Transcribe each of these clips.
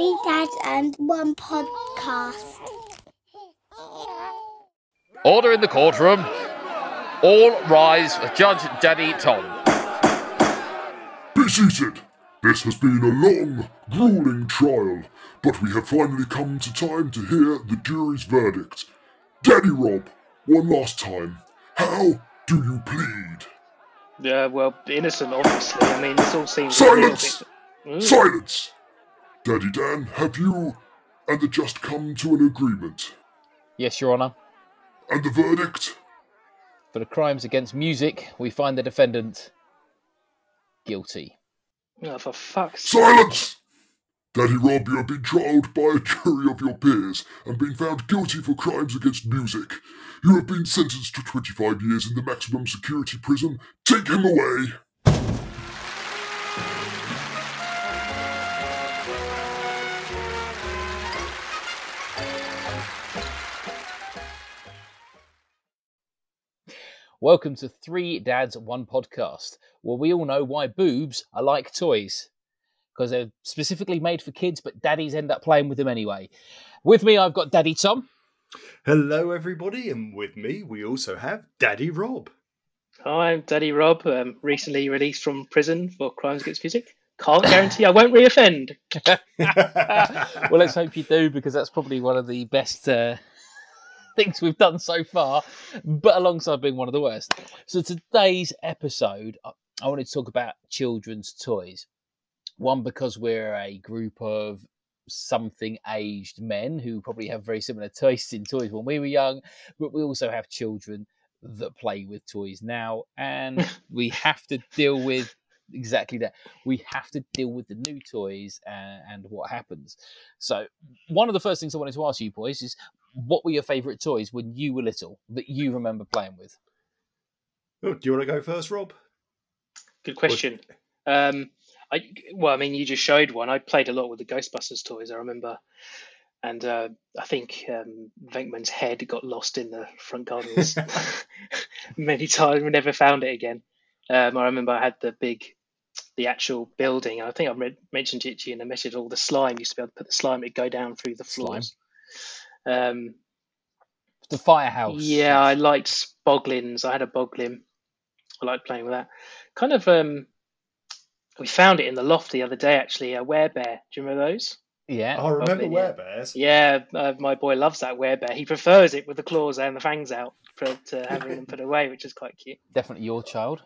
Three dads and one podcast. Order in the courtroom. All rise for Judge Daddy Tom. Be seated. This has been a long, grueling trial, but we have finally come to time to hear the jury's verdict. Daddy Rob, one last time, how do you plead? Yeah, well, innocent, obviously. I mean, this all seems a little Silence! bit. Mm. Silence! Daddy Dan, have you and the just come to an agreement? Yes, Your Honour. And the verdict? For the crimes against music, we find the defendant guilty. Oh, for fuck's sake. Silence! Daddy Rob, you have been trialed by a jury of your peers and been found guilty for crimes against music. You have been sentenced to 25 years in the maximum security prison. Take him away! Welcome to Three Dads One Podcast, where we all know why boobs are like toys. Because they're specifically made for kids, but daddies end up playing with them anyway. With me, I've got Daddy Tom. Hello, everybody, and with me we also have Daddy Rob. Hi, I'm Daddy Rob, um, recently released from prison for crimes against music. Can't guarantee I won't reoffend. well, let's hope you do, because that's probably one of the best uh, things we've done so far, but alongside being one of the worst. So, today's episode, I- wanted to talk about children's toys. One, because we're a group of something aged men who probably have very similar tastes in toys when we were young, but we also have children that play with toys now, and we have to deal with exactly that. We have to deal with the new toys and, and what happens. So, one of the first things I wanted to ask you boys is what were your favourite toys when you were little that you remember playing with? Oh, do you want to go first, Rob? Good question. Um, I well, I mean, you just showed one. I played a lot with the Ghostbusters toys. I remember, and uh, I think um, Venkman's head got lost in the front gardens many times. We never found it again. Um, I remember I had the big, the actual building. I think I read, mentioned it to you in a message. All the slime used to be able to put the slime. It'd go down through the Slime. Floors. Um, The firehouse. yeah, I liked Boglins. I had a Boglin. I liked playing with that. Kind of, um, we found it in the loft the other day, actually, a werebear. Do you remember those? Yeah. I remember Lovely, yeah. Yeah, uh, my boy loves that werebear. He prefers it with the claws and the fangs out for, to having them put away, which is quite cute. Definitely your child.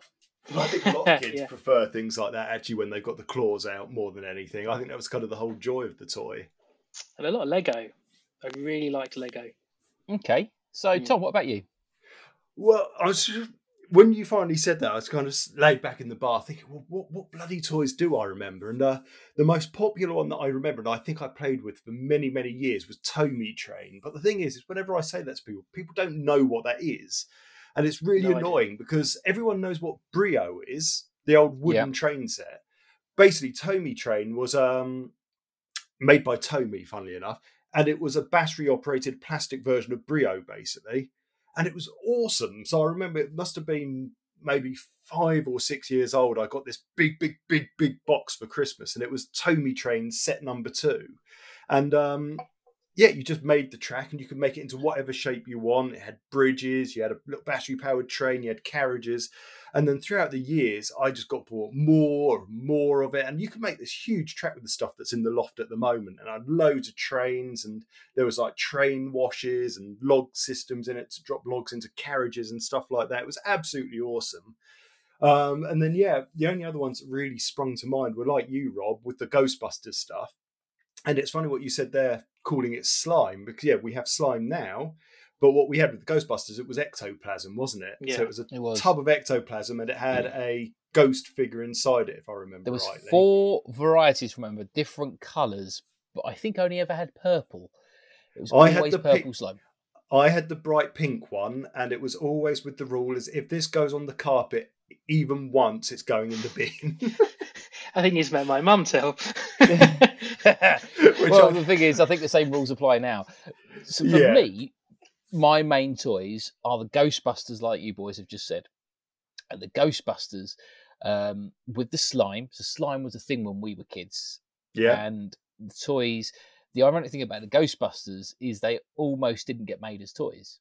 I think a lot of kids Yeah. prefer things like that actually when they've got the claws out more than anything. I think that was kind of the whole joy of the toy. And a lot of Lego. I really like Lego. Okay. So, Yeah. Tom, what about you? Well, I was just- when you finally said that, I was kind of laid back in the bar thinking, well, what, what bloody toys do I remember? And uh, the most popular one that I remember, and I think I played with for many, many years, was Tomy Train. But the thing is, is whenever I say that to people, people don't know what that is. And it's really No idea. annoying because everyone knows what Brio is, the old wooden train set. Basically, Tomy Train was um, made by Tomy, funnily enough, and it was a battery operated plastic version of Brio, basically and it was awesome. So I remember it must have been maybe five or six years old. I got this big, big, big, big box for Christmas, and it was Tomy Train set number two. And um, yeah, you just made the track, and you could make it into whatever shape you want. It had bridges, you had a little battery powered train, you had carriages. And then throughout the years, I just got bought more and more of it. And you can make this huge track with the stuff that's in the loft at the moment. And I had loads of trains, and there was like train washes and log systems in it to drop logs into carriages and stuff like that. It was absolutely awesome. Um, and then yeah, the only other ones that really sprung to mind were like you, Rob, with the Ghostbusters stuff. And it's funny what you said there, calling it slime, because yeah, we have slime now. But what we had with the Ghostbusters, it was ectoplasm, wasn't it? Yeah, so it was a It was. tub of ectoplasm, and it had a ghost figure inside it, if I remember There was rightly. four varieties, remember, different colours, but I think I only ever had purple. It was I had always the purple slime. I had the bright pink one, and it was always with the rule: is if this goes on the carpet even once, it's going in the bin. I think he's met my mum to help. Which well, I- the thing is, I think the same rules apply now. So for Yeah. me, my main toys are the Ghostbusters, like you boys have just said. And the Ghostbusters um, with the slime. So slime was a thing when we were kids. yeah, And the toys. The ironic thing about the Ghostbusters is they almost didn't get made as toys,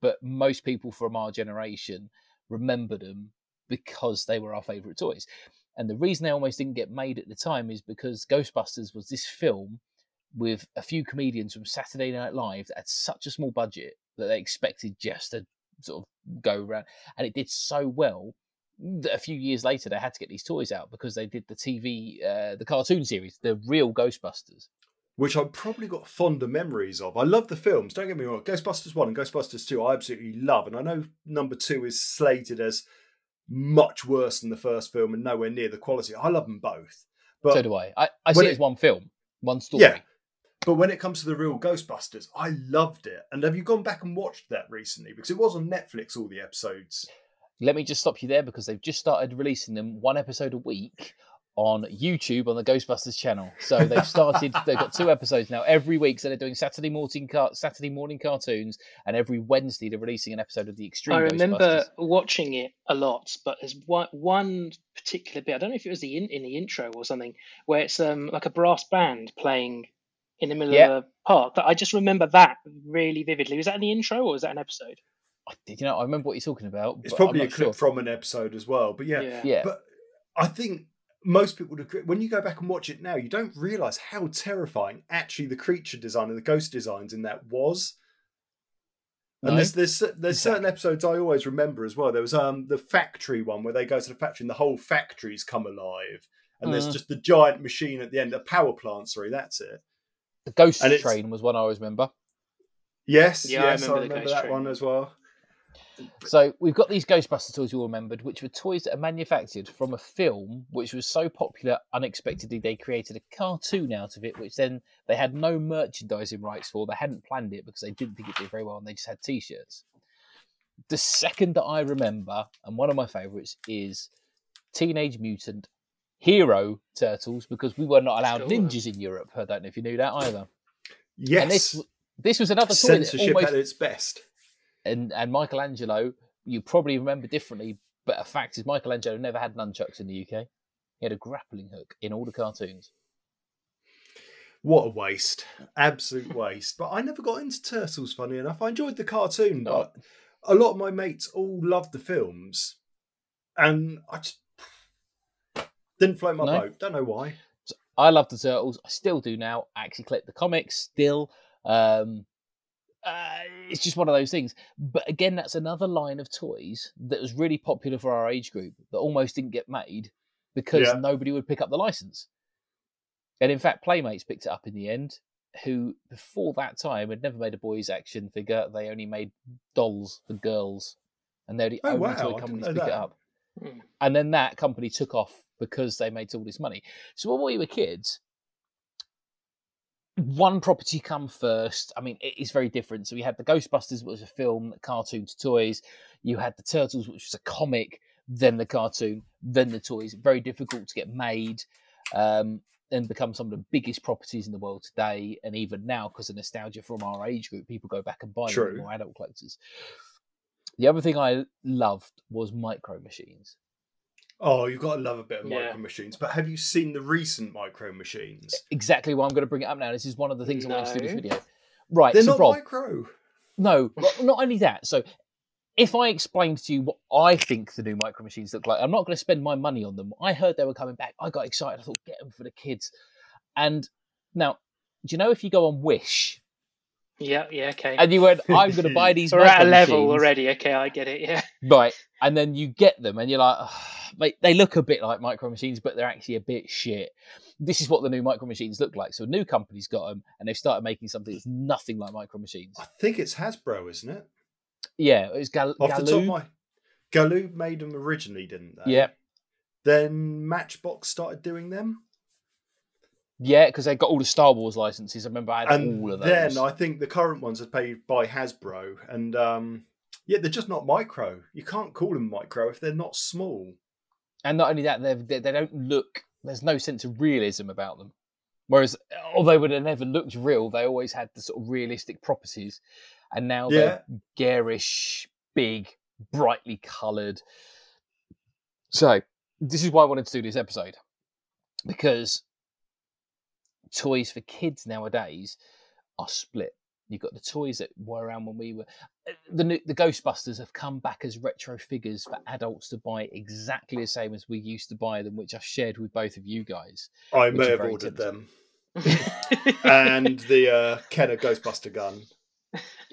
but most people from our generation remember them because they were our favourite toys. And the reason they almost didn't get made at the time is because Ghostbusters was this film with a few comedians from Saturday Night Live that had such a small budget that they expected just to sort of go around. And it did so well that a few years later they had to get these toys out because they did the TV, uh, the cartoon series, the real Ghostbusters. Which I've probably got fonder memories of. I love the films, don't get me wrong. Ghostbusters 1 and Ghostbusters 2, I absolutely love. And I know number two is slated as much worse than the first film and nowhere near the quality. I love them both. But so do I. I, I see it, as one film, one story. Yeah. But when it comes to the real Ghostbusters, I loved it. And have you gone back and watched that recently? Because it was on Netflix, all the episodes. Let me just stop you there because they've just started releasing them one episode a week on YouTube on the Ghostbusters channel. So they've started. they've got two episodes now every week. So they're doing Saturday morning car- Saturday morning cartoons, and every Wednesday they're releasing an episode of the Extreme. I remember watching it a lot, but there's one, one particular bit. I don't know if it was the in, in the intro or something where it's um like a brass band playing in the middle yep. of the park. But I just remember that really vividly. Was that in the intro or was that an episode? You know, I remember what you're talking about. It's probably a clip sure. from an episode as well. But yeah, yeah. yeah. But I think most people agree. When you go back and watch it now, you don't realize how terrifying actually the creature design and the ghost designs in that was. No. And there's there's there's exactly. certain episodes I always remember as well. There was um the factory one where they go to the factory and the whole factory's come alive, and uh. there's just the giant machine at the end, a power plant. Sorry, that's it. The ghost train was one I always remember. Yes, yeah, yes, I remember, I remember that train. one as well. So we've got these Ghostbuster toys you all remembered, which were toys that are manufactured from a film which was so popular unexpectedly they created a cartoon out of it, which then they had no merchandising rights for. They hadn't planned it because they didn't think it did very well and they just had t-shirts. The second that I remember, and one of my favourites, is Teenage Mutant Hero Turtles because we were not allowed sure. ninjas in Europe. I don't know if you knew that either. Yes. And this this was another censorship almost, at its best and and Michelangelo, you probably remember differently, but a fact is Michelangelo never had nunchucks in the UK. He had a grappling hook in all the cartoons. What a waste! Absolute waste. But I never got into Turtles. Funny enough, I enjoyed the cartoon, but oh. a lot of my mates all loved the films, and I just didn't float my no. boat. Don't know why. I love the Turtles. I still do now. I actually collect the comics still. Um, uh, it's just one of those things. But again, that's another line of toys that was really popular for our age group that almost didn't get made because yeah. nobody would pick up the license. And in fact, Playmates picked it up in the end, who before that time had never made a boys' action figure. They only made dolls for girls, and they're the oh, only wow. toy companies to pick that. it up. Hmm. And then that company took off because they made all this money. So when we were kids, one property come first. I mean, it is very different. So we had the Ghostbusters, which was a film, cartoon to toys. You had the Turtles, which was a comic, then the cartoon, then the toys. Very difficult to get made. Um, and become some of the biggest properties in the world today, and even now, because of nostalgia from our age group, people go back and buy True. them more adult collectors. The other thing I loved was micro machines. Oh, you've got to love a bit of yeah. micro machines. But have you seen the recent micro machines? Exactly why I'm going to bring it up now. This is one of the things no. I want to do this video. Right, they're so not Rob, micro. No, not only that. So, if I explained to you what I think the new micro machines look like, I'm not going to spend my money on them. I heard they were coming back. I got excited. I thought, get them for the kids. And now, do you know if you go on Wish, yeah, yeah, okay. And you went, I'm going to buy these. We're at a level machines. already. Okay, I get it. Yeah. Right, and then you get them, and you're like, oh, mate, they look a bit like micro machines, but they're actually a bit shit. This is what the new micro machines look like. So a new company's got them, and they've started making something that's nothing like micro machines. I think it's Hasbro, isn't it? Yeah, it was Gal- Off Galoob. The top my... Galoob made them originally, didn't they? Yeah. Then Matchbox started doing them. Yeah, because they got all the Star Wars licenses. I remember I had and all of those. And then I think the current ones are paid by Hasbro, and um, yeah, they're just not micro. You can't call them micro if they're not small. And not only that, they they don't look. There's no sense of realism about them. Whereas, although they would have never looked real, they always had the sort of realistic properties. And now yeah. they're garish, big, brightly coloured. So, this is why I wanted to do this episode because toys for kids nowadays are split. You've got the toys that were around when we were. uh, The new, the Ghostbusters have come back as retro figures for adults to buy exactly the same as we used to buy them, which I shared with both of you guys. I may have ordered typical. them. and the uh, Kenner Ghostbuster gun.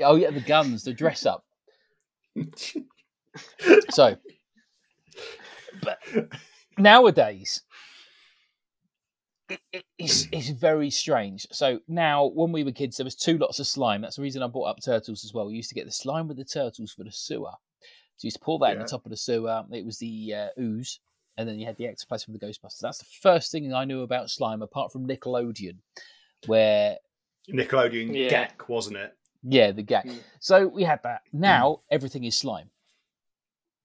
Oh yeah, the guns, the dress up. So, but nowadays, it, it- it's, it's very strange. So now, when we were kids, there was two lots of slime. That's the reason I brought up turtles as well. We used to get the slime with the turtles for the sewer. So you used to pour that in the top of the sewer. It was the uh, ooze, and then you had the ectoplasm with the Ghostbusters. That's the first thing I knew about slime, apart from Nickelodeon, where Nickelodeon Yeah. Gak, wasn't it? yeah, the gag. Mm. So we had that. Now everything is slime.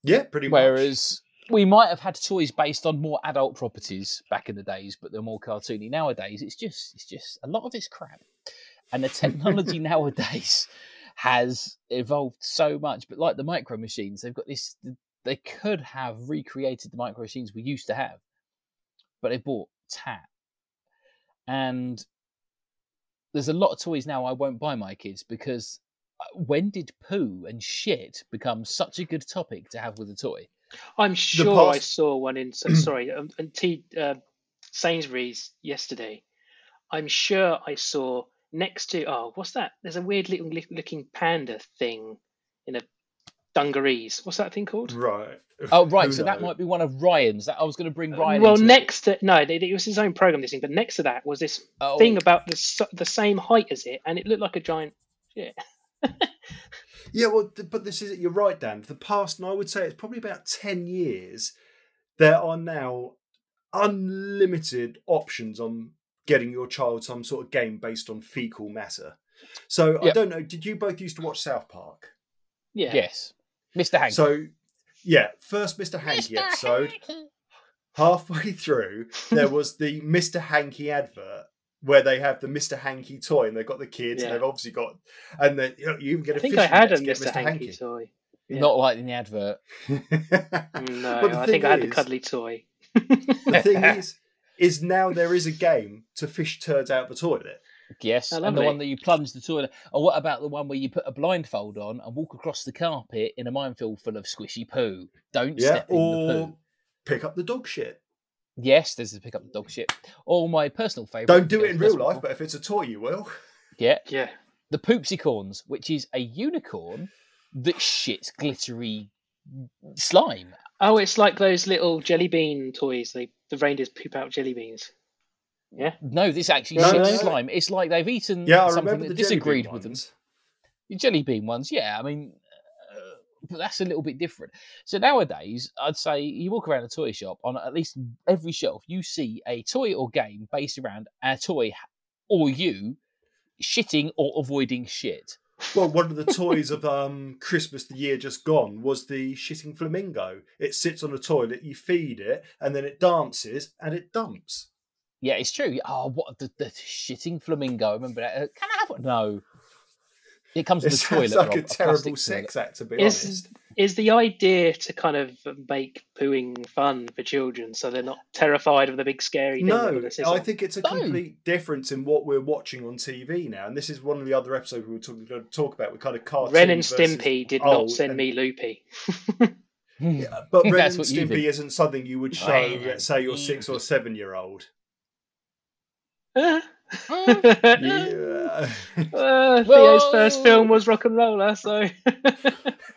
Yeah, pretty much. Whereas we might have had toys based on more adult properties back in the days, but they're more cartoony. Nowadays, it's just it's just a lot of it's crap, and the technology nowadays has evolved so much. But like the micro machines, they've got this. They could have recreated the micro machines we used to have, but they bought tat, and there's a lot of toys now I won't buy my kids because uh, when did poo and shit become such a good topic to have with a toy? I'm sure I saw one in. So, sorry, um, in T, uh, Sainsbury's yesterday. I'm sure I saw next to. Oh, what's that? There's a weird little li- looking panda thing in a dungarees. What's that thing called? Right. Oh, right. Who So that might be one of Ryan's. That I was going to bring Ryan. well, into it. next to no, it, it was his own program. This thing, but next to that was this Oh, thing about the the same height as it, and it looked like a giant. shit. Yeah, well, th- but this is it. You're right, Dan. For the past, and I would say it's probably about 10 years, there are now unlimited options on getting your child some sort of game based on fecal matter. So I don't know. Did you both used to watch South Park? Yeah. Yes, Mr. Hank. So, yeah, first Mr. Hanky episode. Halfway through, there was the Mr. Hanky advert where they have the Mr. Hanky toy and they've got the kids and they've obviously got, and then you, know, you even get I a think I had net a to get Mr. Hanky toy. yeah. Not like in the advert. Mm, no, the I thing think I had the cuddly toy. the thing is, is now there is a game to fish turds out the toilet. Yes, Oh, and the one that you plunge the toilet. Or what about the one where you put a blindfold on and walk across the carpet in a minefield full of squishy poo? Don't Yeah, step in the poo. pick up the dog shit. Yes, there's the pick up the dog shit. Or my personal favourite. Don't do it in real life, but if it's a toy, you will. Yeah, Yeah. the Poopsicorns, which is a unicorn that shits glittery slime. Oh, it's like those little jelly bean toys. They the reindeers poop out jelly beans. Yeah. No, this actually No, shits no, no. slime. It's like they've eaten Yeah, something that the disagreed with them. The jelly bean ones, yeah. I mean, but that's a little bit different. So nowadays, I'd say you walk around a toy shop on at least every shelf, you see a toy or game based around a toy or you shitting or avoiding shit. Well, one of the toys of um, Christmas the year just gone was the shitting flamingo. It sits on a toilet, you feed it, and then it dances and it dumps. Yeah, it's true. Oh, what the, the shitting flamingo? I remember that. Can I have one? No. It comes It with a sounds toilet. like Rob, a terrible plastic toilet. sex act, to be Is honest. is the idea to kind of make pooing fun for children, so they're not terrified of the big scary thing? No, I think it's a No. complete difference in what we're watching on TV now. And this is one of the other episodes we were talking to talk about. We kind of cartoons. Ren and Stimpy did not send and- me loopy. Yeah, but Ren and Stimpy isn't something you would show, let's say, your and six or seven year old. uh, Yeah. Uh, Theo's first film was Rock and Roller, so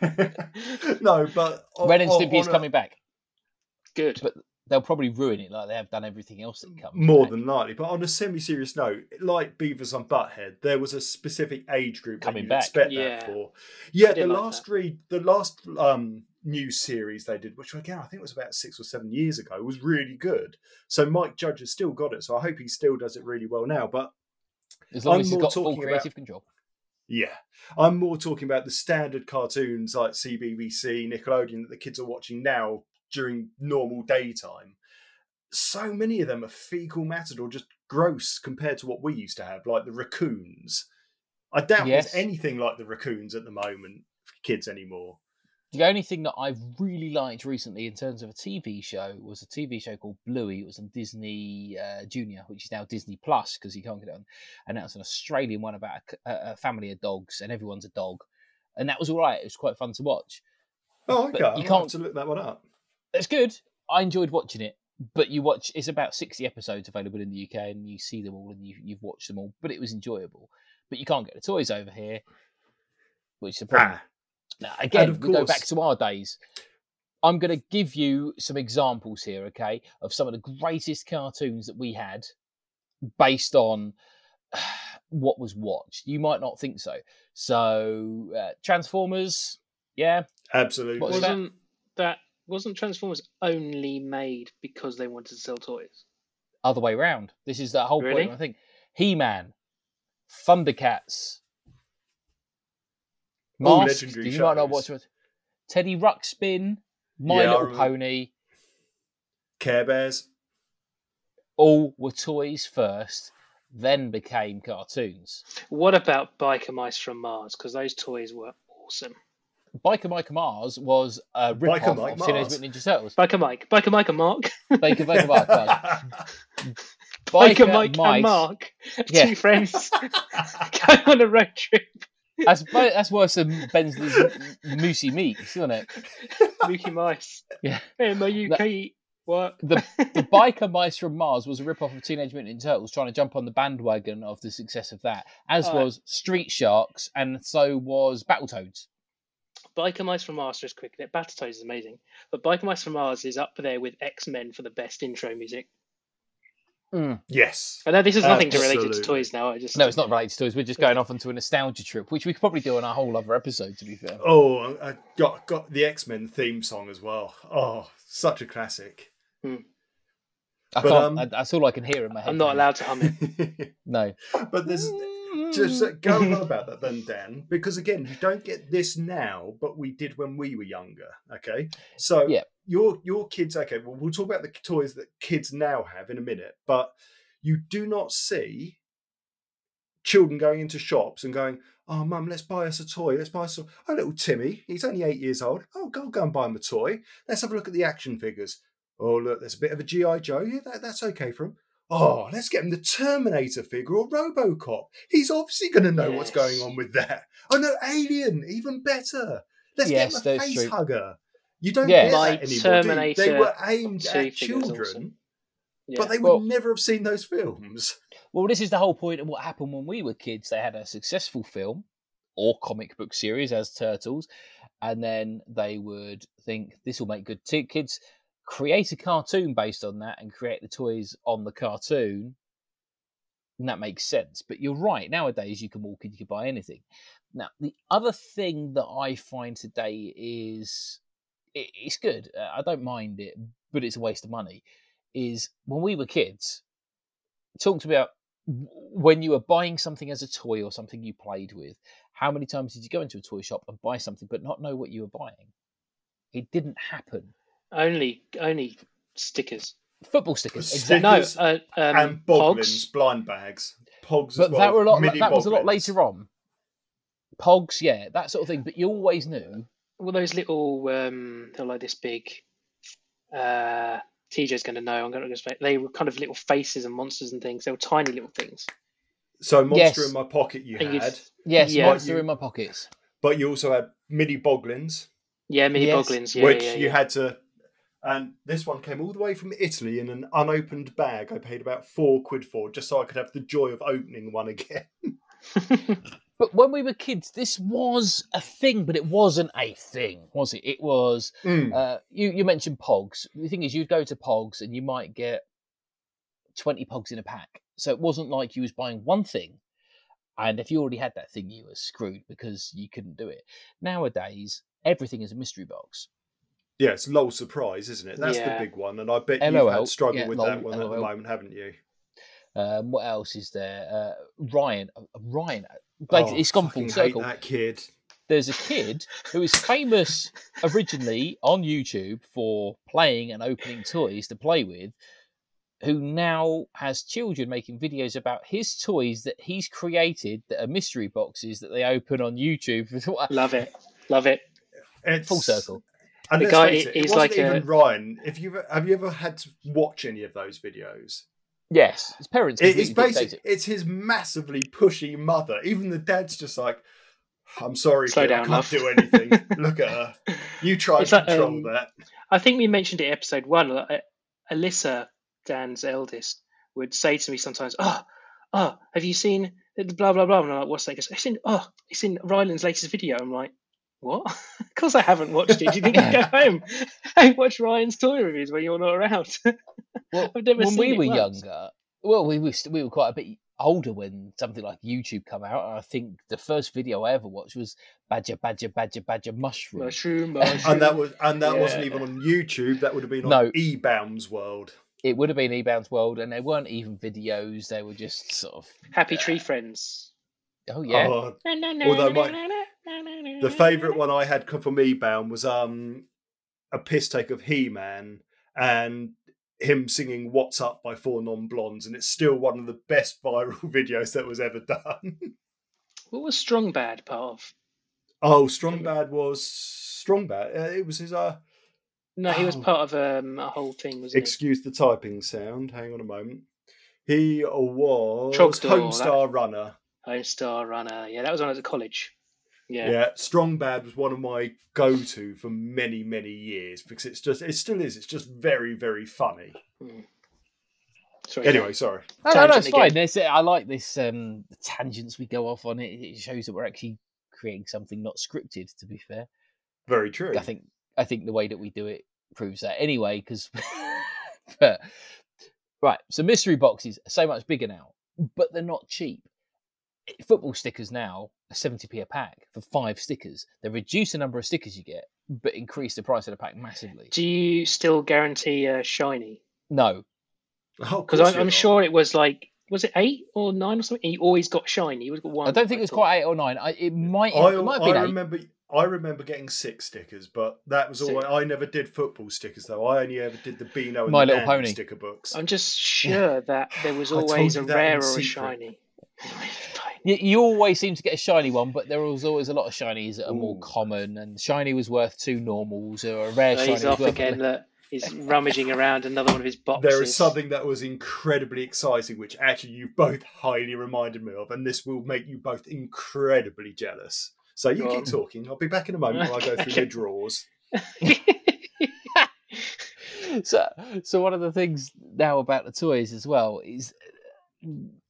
no, but on- Ren and on- Stimpy is on a- coming back. good. But they'll probably ruin it like they have done everything else that comes. more back. than likely. But on a semi-serious note, like Beavis and Butthead, there was a specific age group Coming that you back. expect Yeah. that for. Yeah, the like last read, the last um new series they did, which again I think was about six or seven years ago, was really good. So Mike Judge has still got it. So I hope he still does it really well now. But As long I'm as he's more got full talking creative about- control. Yeah, I'm more talking about the standard cartoons like CBBC, Nickelodeon that the kids are watching now during normal daytime. So many of them are fecal mattered or just gross compared to what we used to have, like the raccoons. I doubt Yes. there's anything like the raccoons at the moment for kids anymore. The only thing that I've really liked recently in terms of a TV show was a TV show called Bluey. It was on Disney uh, Junior, which is now Disney Plus because you can't get it on. And that was an Australian one about a, a, family of dogs, and everyone's a dog. And that was all right. It was quite fun to watch. Oh, okay. But you can't to look that one up. It's good. I enjoyed watching it. But you watch. It's about sixty episodes available in the UK, and you see them all, and you, you've watched them all. But it was enjoyable. But you can't get the toys over here, which is a problem. Ah now, again, we go back to our days. I'm going to give you some examples here, okay, of some of the greatest cartoons that we had based on what was watched. You might not think so. So, uh, Transformers, yeah, absolutely. Wasn't that? that wasn't Transformers only made because they wanted to sell toys? Other way around. This is the whole really? point. I think He-Man, Thundercats, Mask, you might not watch it. Teddy Ruxpin, My yeah, Little Pony, Care Bears. All were toys first, then became cartoons. What about Biker Mice from Mars? Because those toys were awesome. Biker Mike Mars was a rip off of Teenage Mutant Ninja Turtles. Biker Mike, Biker Mike and Mark. Biker, Biker Mike. Biker, Biker Mike Mice. and Mark, yeah. two friends, going on a road trip. That's that's worse than Bensley's Moosey Meats, isn't it? Mookie Mice. Yeah. M O U K What? The the biker mice from Mars was a rip-off of Teenage Mutant Ninja Turtles, trying to jump on the bandwagon of the success of that. As oh. was Street Sharks, and so was Battletoads. Biker Mice from Mars is quick. Battletoads is amazing, but Biker Mice from Mars is up there with X Men for the best intro music. Mm. Yes. I know this is nothing Absolutely. related to toys now. I just no, it's not related to toys. We're just going off onto a nostalgia trip, which we could probably do on a whole other episode. To be fair. Oh, I got got the X Men theme song as well. Oh, such a classic. Hmm. I but, can't. Um, I, that's all I can hear in my head. I'm not allowed to hum it. no. But there's just uh, go on hmm. about that then, Dan, because again, you don't get this now, but we did when we were younger. Okay, so yeah. your your kids okay well we'll talk about the toys that kids now have in a minute but you do not see children going into shops and going oh mum let's buy us a toy let's buy us a oh little timmy he's only eight years old oh go go and buy him a toy let's have a look at the action figures. Oh look there's a bit of a gi joe yeah that, that's okay for him oh let's get him the terminator figure or robocop he's obviously going to know yes. what's going on with that oh no alien even better let's yes, get him a face true. hugger you don't yeah. get that anymore. Terminator they were aimed at children, awesome. yeah. but they would well, never have seen those films. Well, this is the whole point of what happened when we were kids. They had a successful film or comic book series as Turtles, and then they would think this will make good t- kids. Create a cartoon based on that and create the toys on the cartoon, and that makes sense. But you're right. Nowadays, you can walk in, you can buy anything. Now, the other thing that I find today is it, it's good. Uh, I don't mind it, but it's a waste of money. Is when we were kids, talked about when you were buying something as a toy or something you played with. How many times did you go into a toy shop and buy something but not know what you were buying? It didn't happen. Only, only stickers. Football stickers, stickers exactly. No, uh, um, and boglins, blind bags, pogs. But well, that were a lot. That was a lot later on. Pogs, yeah, that sort of thing. But you always knew all those little um, they're like this big. Uh, TJ's going to know. I'm going to explain. They were kind of little faces and monsters and things. They were tiny little things. So monster yes. in my pocket you and had. Yes, yeah. monster you, in my pockets. But you also had mini boglins. Yeah, mini yes. boglins. Yeah, which yeah, you had to. And this one came all the way from Italy in an unopened bag. I paid about four quid for, just so I could have the joy of opening one again. But when we were kids, this was a thing, but it wasn't a thing, was it? It was. Mm. Uh, you you mentioned Pogs. The thing is, you'd go to Pogs and you might get twenty Pogs in a pack. So it wasn't like you was buying one thing, and if you already had that thing, you were screwed because you couldn't do it. Nowadays, everything is a mystery box. Yeah, it's LOL Surprise, isn't it? That's yeah. the big one, and I bet LOL, you've had struggle yeah, with that one LOL. at the moment, haven't you? Um, what else is there? Uh, Ryan, uh, Ryan, like oh, it's gone full circle. Hate that kid. There's a kid who is famous originally on YouTube for playing and opening toys to play with, who now has children making videos about his toys that he's created that are mystery boxes that they open on YouTube. Love it, love it. It's Full circle. And The guy it, it is like even a- Ryan. If you have you ever had to watch any of those videos? Yes, his parents. It- it's basically it. it's his massively pushy mother. Even the dad's just like, "I'm sorry, Slow kid, I can't love." do anything. Look at her. You try like, control um, that." I think we mentioned it episode one. like, uh, Alyssa, Dan's eldest, would say to me sometimes, "Oh, oh, have you seen the blah blah blah?" And I'm like, "What's that?" Goes, "It's in oh, it's in Ryland's latest video." I'm like, "What?" of course, I haven't watched it. Do you think I go home and watch Ryan's toy reviews when you're not around? Well, I've never when we seen were once. younger, well, we were st- we were quite a bit older when something like YouTube come out, and I think the first video I ever watched was Badger, Badger, Badger, Badger, Mushroom. mushroom, mushroom. And that was and that wasn't even on YouTube. That would have been on No. eBaum's World. It would have been eBaum's World, and they weren't even videos; they were just sort of. Happy Tree Friends. Oh yeah, Oh, Although my- the favourite one I had come from eBaum was um a piss take of He Man and him singing "What's Up" by Four Non Blondes, and it's still one of the best viral videos that was ever done. What was Strong Bad part of? oh, Strong Bad was Strong Bad. Uh, it was his uh. No, he was Oh. part of um, a whole thing, wasn't Excuse the typing sound. Hang on a moment. He was Trogdor, Homestar Runner. He? Home Star Runner. Yeah, that was when I was at college. Yeah. Yeah. Strong Bad was one of my go-to for many, many years because it's just it still is. It's just very, very funny. Sorry, Anyway, sorry. no, no, no, it's Tangent fine. again. There's, I like this um, the tangents we go off on. It, it shows that we're actually creating something not scripted. To be fair, Very true. I think I think the way that we do it proves that anyway. Because, right, so mystery boxes are so much bigger now, but they're not cheap. Football stickers now are seventy p a pack for five stickers. They reduce the number of stickers you get, but increase the price of the pack massively. Do you still guarantee a shiny? No, Oh, Because course I'm, I'm sure it was like, was it eight or nine or something? And you always got shiny. You always got one. I don't think it was thought. quite eight or nine. I, it might I, it might have I eight. remember. I remember getting six stickers, but that was all. Six. I, I never did football stickers though. I only ever did the Beano and My the Little Pony. sticker books. I'm just sure that there was always a rare or a shiny. You, you always seem to get a shiny one, but there was always a lot of shinies that are more common. And shiny was worth two normals, or a rare Oh, shiny he's off worth again. Look, he's rummaging around another one of his boxes. There is something that was incredibly exciting, which actually you both highly reminded me of, and this will make you both incredibly jealous. So you Go keep on. talking. I'll be back in a moment while I go through Okay. my drawers. so, so one of the things now about the toys as well is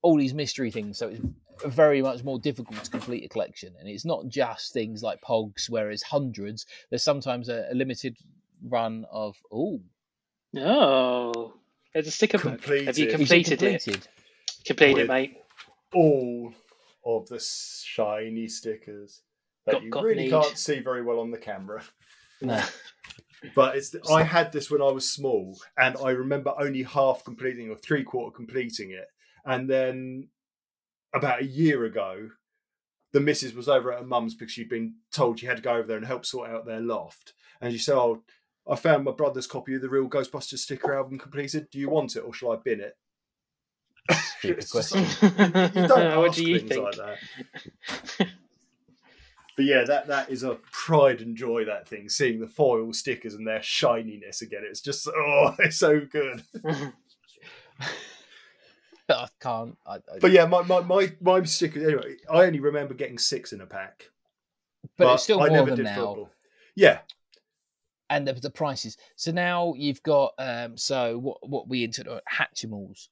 all these mystery things. So it's very much more difficult to complete a collection, and it's not just things like Pogs, whereas hundreds. There's sometimes a, a limited run of oh, Oh, there's a sticker book. Have you Completed. it completed it? completed? Completed With- mate. All of the shiny stickers that Got- you got really need. can't see very well on the camera. No. But it's I had this when I was small, and I remember only half completing or three quarter completing it. And then about a year ago, the missus was over at her mum's because she'd been told she had to go over there and help sort out their loft. And she said, "Oh, I found my brother's copy of the real Ghostbusters sticker album completed. Do you want it or shall I bin it?" Stupid It's question. like, you don't what ask do you things think? like that. But yeah, that that is a pride and joy. That thing, seeing the foil stickers and their shininess again. It's just oh, it's so good. I can't. I, I, But yeah, my my my, my stickers. Anyway, I only remember getting six in a pack. but, it's still I more never than did now. football. Yeah, and the, the prices. So now you've got um so what what we into Hatchimals,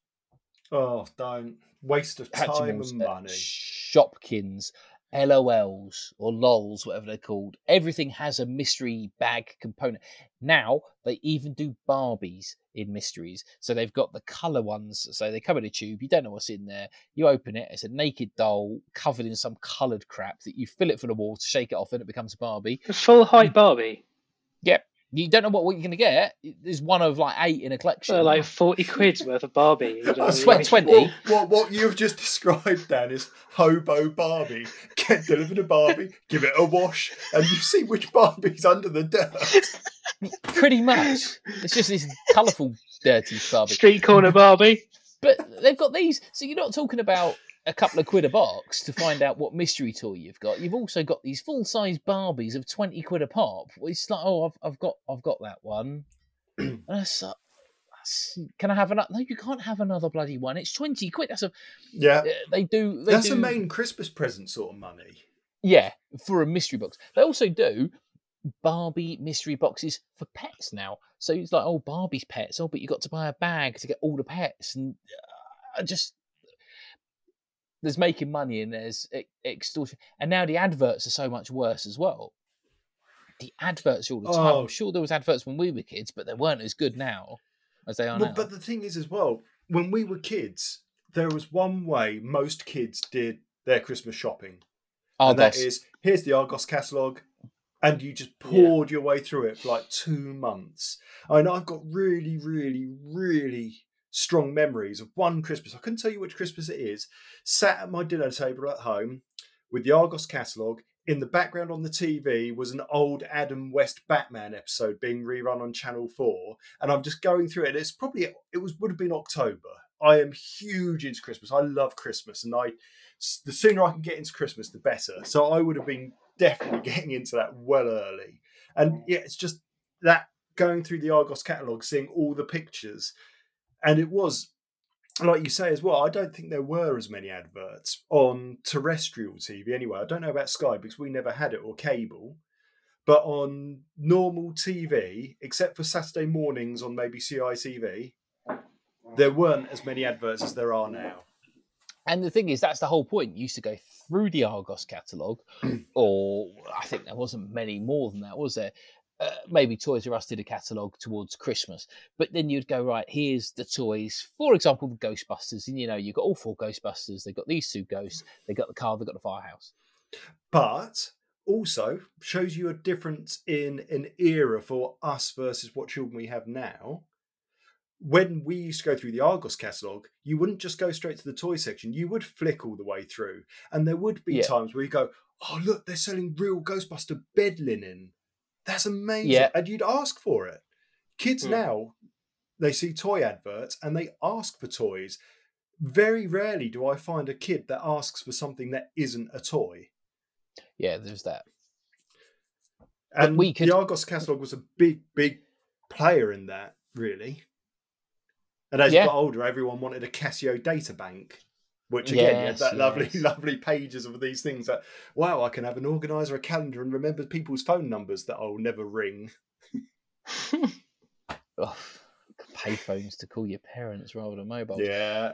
oh, don't waste of time Hatchimals, and money. Shopkins, LOLs or LOLs, whatever they're called. Everything has a mystery bag component. Now they even do Barbies in mysteries. So they've got the colour ones. So they come in a tube. You don't know what's in there. You open it. It's a naked doll covered in some coloured crap that you fill it for the wall to shake it off, and it becomes a Barbie. A full height Barbie. Yep. You don't know what, what you're going to get. There's one of like eight in a collection. So like forty quid's worth of Barbie. You know, I swear, 20. What, what what you've just described, Dan, is hobo Barbie. Get delivered a Barbie, give it a wash, and you see which Barbie's under the dirt. Pretty much. It's just this colourful, dirty Barbie. Street corner Barbie. But they've got these. So you're not talking about a couple of quid a box to find out what mystery toy you've got. You've also got these full size Barbies of twenty quid a pop. It's like, oh, I've, I've got I've got that one. that's, uh, that's, can I have another? No, you can't have another bloody one. It's twenty quid. That's a Yeah, uh, they do. They that's do, a main Christmas present sort of money. Yeah, for a mystery box. They also do Barbie mystery boxes for pets now. So it's like, oh, Barbie's pets. Oh, but you got to buy a bag to get all the pets, and uh, just there's making money and there's extortion. And now the adverts are so much worse as well. The adverts all the time. Oh. I'm sure there was adverts when we were kids, but they weren't as good now as they are Well, now. but the thing is, as well, when we were kids, there was one way most kids did their Christmas shopping, and that is here's the Argos catalogue, and you just poured your way through it for like two months. I know I've got really, really, really strong memories of one Christmas. I couldn't tell you which Christmas it is. Sat at my dinner table at home with the Argos catalogue. In the background on the TV was an old Adam West Batman episode being rerun on Channel Four, and I'm just going through it. It's probably it was would have been October. I am huge into Christmas. I love Christmas, and I the sooner I can get into Christmas, the better. So I would have been definitely getting into that well early. And yeah, it's just that going through the Argos catalogue, seeing all the pictures, and it was like you say as well. I don't think there were as many adverts on terrestrial TV anyway. I don't know about Sky because we never had it or cable. But on normal TV, except for Saturday mornings on maybe CITV, there weren't as many adverts as there are now. And the thing is, that's the whole point. You used to go through the Argos catalogue, or I think there wasn't many more than that, was there? Uh, maybe Toys R Us did a catalogue towards Christmas, but then you'd go right. Here's the toys, for example, the Ghostbusters, and you know you've got all four Ghostbusters. They've got these two ghosts. They got the car. They have got the firehouse. but also shows you a difference in an era for us versus what children we have now. When we used to go through the Argos catalogue, you wouldn't just go straight to the toy section, you would flick all the way through. And there would be Yeah. times where you go, Oh, look, they're selling real Ghostbuster bed linen. That's amazing. Yeah. And you'd ask for it. Kids Hmm. now, they see toy adverts and they ask for toys. Very rarely do I find a kid that asks for something that isn't a toy. Yeah, there's that. And we could- the Argos catalogue was a big, big player in that, really. And as Yeah. you got older, everyone wanted a Casio data bank, which again, you had that lovely, yes. lovely pages of these things that, wow, I can have an organizer, a calendar, and remember people's phone numbers that I'll never ring. Oh, payphones to call your parents rather than mobile. Yeah.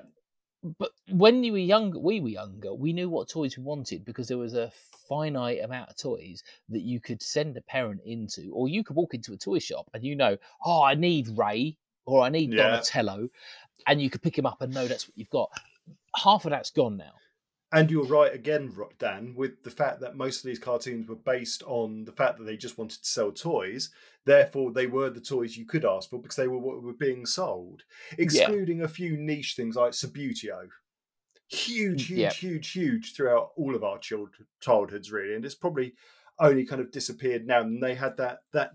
but when you were younger, we were younger, we knew what toys we wanted because there was a finite amount of toys that you could send a parent into, or you could walk into a toy shop and you know, oh, I need Ray or I need Yeah. Donatello, and you could pick him up and know that's what you've got. Half of that's gone now. And you're right again, Dan, with the fact that most of these cartoons were based on the fact that they just wanted to sell toys. Therefore, they were the toys you could ask for because they were what were being sold, excluding a few niche things like Subbuteo. Huge, mm, huge, Yeah. huge, huge throughout all of our child- childhoods, really. And it's probably only kind of disappeared now. And they had that that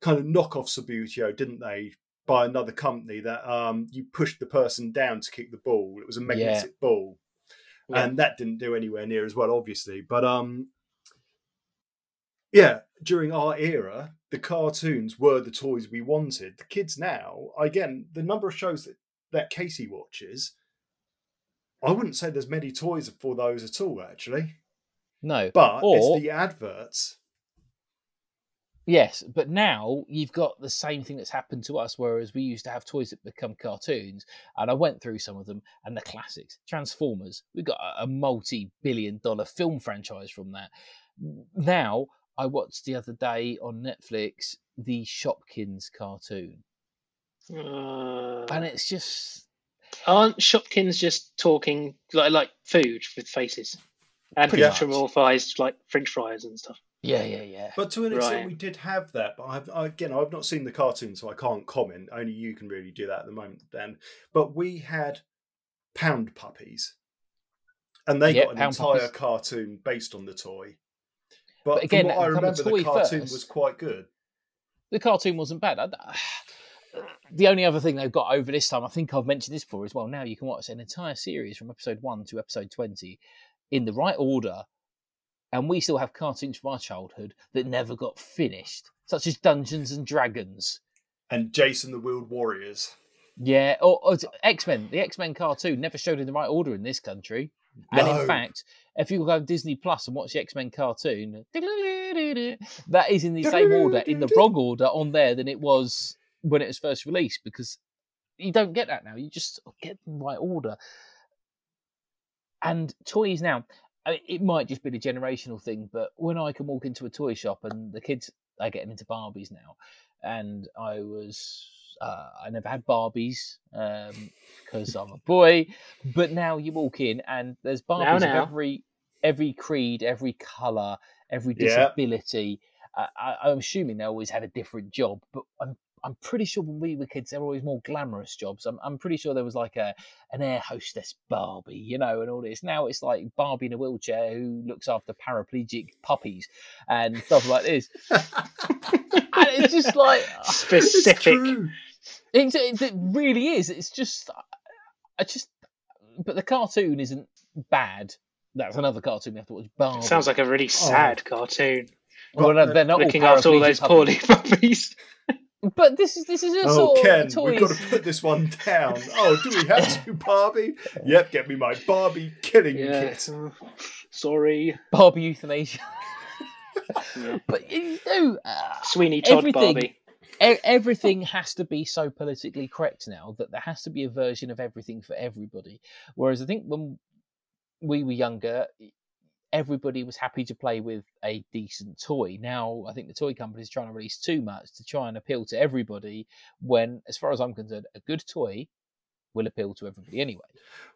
kind of knockoff Subbuteo, didn't they? By another company that um, you pushed the person down to kick the ball. It was a magnetic ball Yeah. and that didn't do anywhere near as well, obviously. But um, yeah, during our era, the cartoons were the toys we wanted. The kids now, again, the number of shows that that Casey watches, I wouldn't say there's many toys for those at all, actually. No, But Or- it's the adverts. Yes, but now you've got the same thing that's happened to us, whereas we used to have toys that become cartoons, and I went through some of them, and the classics, Transformers, We've got a, a multi-billion-dollar film franchise from that. Now, I watched the other day on Netflix the Shopkins cartoon, Uh, and it's just aren't Shopkins just talking like like food with faces and anthropomorphized like French fries and stuff? Yeah, yeah, yeah. But to an extent, Right. we did have that. But I've, again, I've not seen the cartoon, so I can't comment. Only you can really do that at the moment, Dan. But we had Pound Puppies, and they Yeah, got an entire Puppies. cartoon based on the toy. But, But again, from what I that become a remember, the toy cartoon first. was quite good. the cartoon wasn't bad. I, the only other thing they've got over this time, I think I've mentioned this before as well. Now you can watch an entire series from episode one to episode twenty in the right order, and we still have cartoons from our childhood that never got finished, such as Dungeons and Dragons and Jayce and the Wheeled Warriors. Yeah, or, or X Men. The X Men cartoon never showed in the right order in this country. And No. in fact, if you go to Disney Plus and watch the X Men cartoon, that is in the same order, in the wrong order on there than it was when it was first released because you don't get that now. You just get the right order. And toys now, I mean, it might just be the generational thing, but when I can walk into a toy shop and the kids are getting into Barbies now, and I was. Uh, I never had Barbies because I'm a boy, but now you walk in and there's Barbies now. of every every creed, every color, every Yeah. disability. Uh, I, I'm assuming they always had a different job, but I'm I'm pretty sure when we were kids, there were always more glamorous jobs. I'm I'm pretty sure there was like a an air hostess Barbie, you know, and all this. Now it's like Barbie in a wheelchair who looks after paraplegic puppies and stuff like this. and it's just like Specific. It, it, really is. It's just, I just, but the cartoon isn't bad. That's another cartoon we have to watch. Barbie. Sounds like a really oh. sad cartoon. well, no, they're not Looking all after all those puppies. poorly puppies. But this is this is a Oh, sort Ken, of we've got to put this one down. Oh, do we have to, Barbie? Yep, get me my Barbie killing Yeah. kit. Sorry. Barbie euthanasia. Yeah. But you know, uh, Sweeney Todd Everything- Barbie. e- everything has to be so politically correct now that there has to be a version of everything for everybody. Whereas I think when we were younger, everybody was happy to play with a decent toy. Now I think the toy company is trying to release too much to try and appeal to everybody. When, as far as I'm concerned, a good toy will appeal to everybody anyway.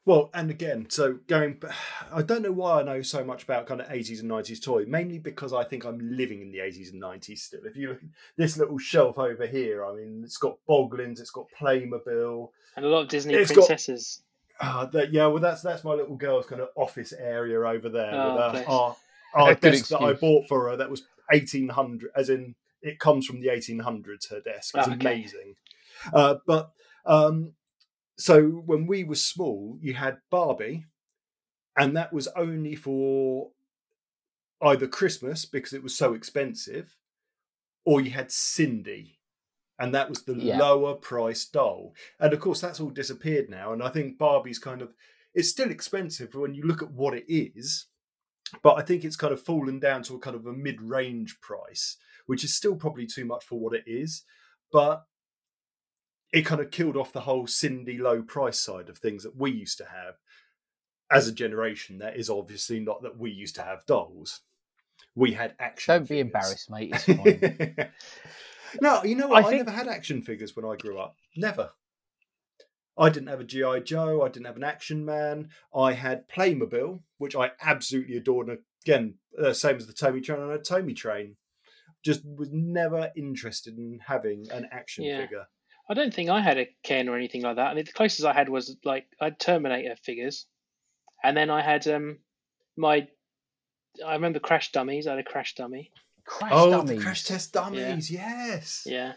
Well, and again, so going, I don't know why I know so much about kind of 80s and 90s toy, mainly because I think I'm living in the 80s and 90s still. If you look this little shelf over here, I mean, it's got Boglins, it's got Playmobil. And a lot of Disney It's got- princesses. Uh, that, yeah, well, that's that's my little girl's kind of office area over there. Oh, with uh, our our desk that I bought for her that was 1800, as in it comes from the 1800s, her desk. It's Oh, okay. amazing. Uh, but um, so when we were small, you had Barbie, and that was only for either Christmas because it was so expensive, or you had Cindy, and that was the Yeah. lower price doll. And of course, that's all disappeared now. And I think Barbie's kind of it's still expensive when you look at what it is, but I think it's kind of fallen down to a kind of a mid range price, which is still probably too much for what it is. But it kind of killed off the whole Cindy low price side of things that we used to have as a generation. That is obviously not that we used to have dolls. We had action. Don't be embarrassed, mate. It's fine. no, you know what? I I, think- never had action figures when I grew up. Never. I didn't have a GI Joe. I didn't have an Action Man. I had Playmobil, which I absolutely adored. And again, uh, same as the Tommy Train. I had a Tommy Train. Just was never interested in having an action Yeah. figure. I don't think I had a Ken or anything like that. I mean, the closest I had was like I had Terminator figures, and then I had um my. I remember Crash Dummies. I had a Crash Dummy. Crash oh, dummies. the crash test dummies. Yes. Yeah,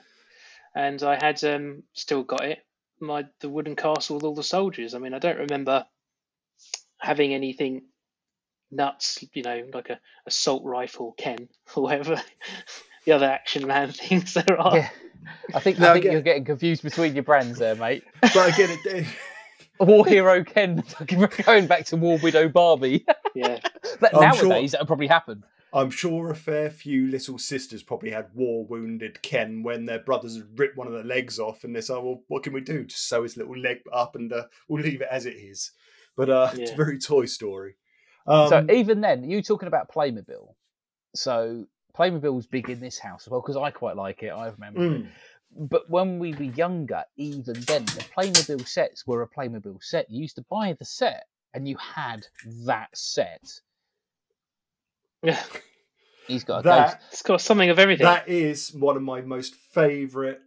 and I had um still got it. My the wooden castle with all the soldiers. I mean, I don't remember having anything nuts. You know, like a assault rifle Ken or whatever. the other Action Man things there are. Yeah. I think, No, I think again- you're getting confused between your brands there, mate. But again, it, War Hero Ken going back to War Widow Barbie. Yeah. But I'm nowadays sure- that would probably happen. I'm sure a fair few little sisters probably had war wounded Ken when their brothers had ripped one of their legs off, and they said, "Well, what can we do? Just sew his little leg up, and uh, we'll leave it as it is." But uh, it's Yeah. very Toy Story. Um, so even then, you talking about Playmobil. So Playmobil was big in this house as well because I quite like it. I remember it. mm, But when we were younger, even then, the Playmobil sets were a Playmobil set. You used to buy the set, and you had that set. Yeah. He's got a that ghost. It's got something of everything. that is one of my most favourite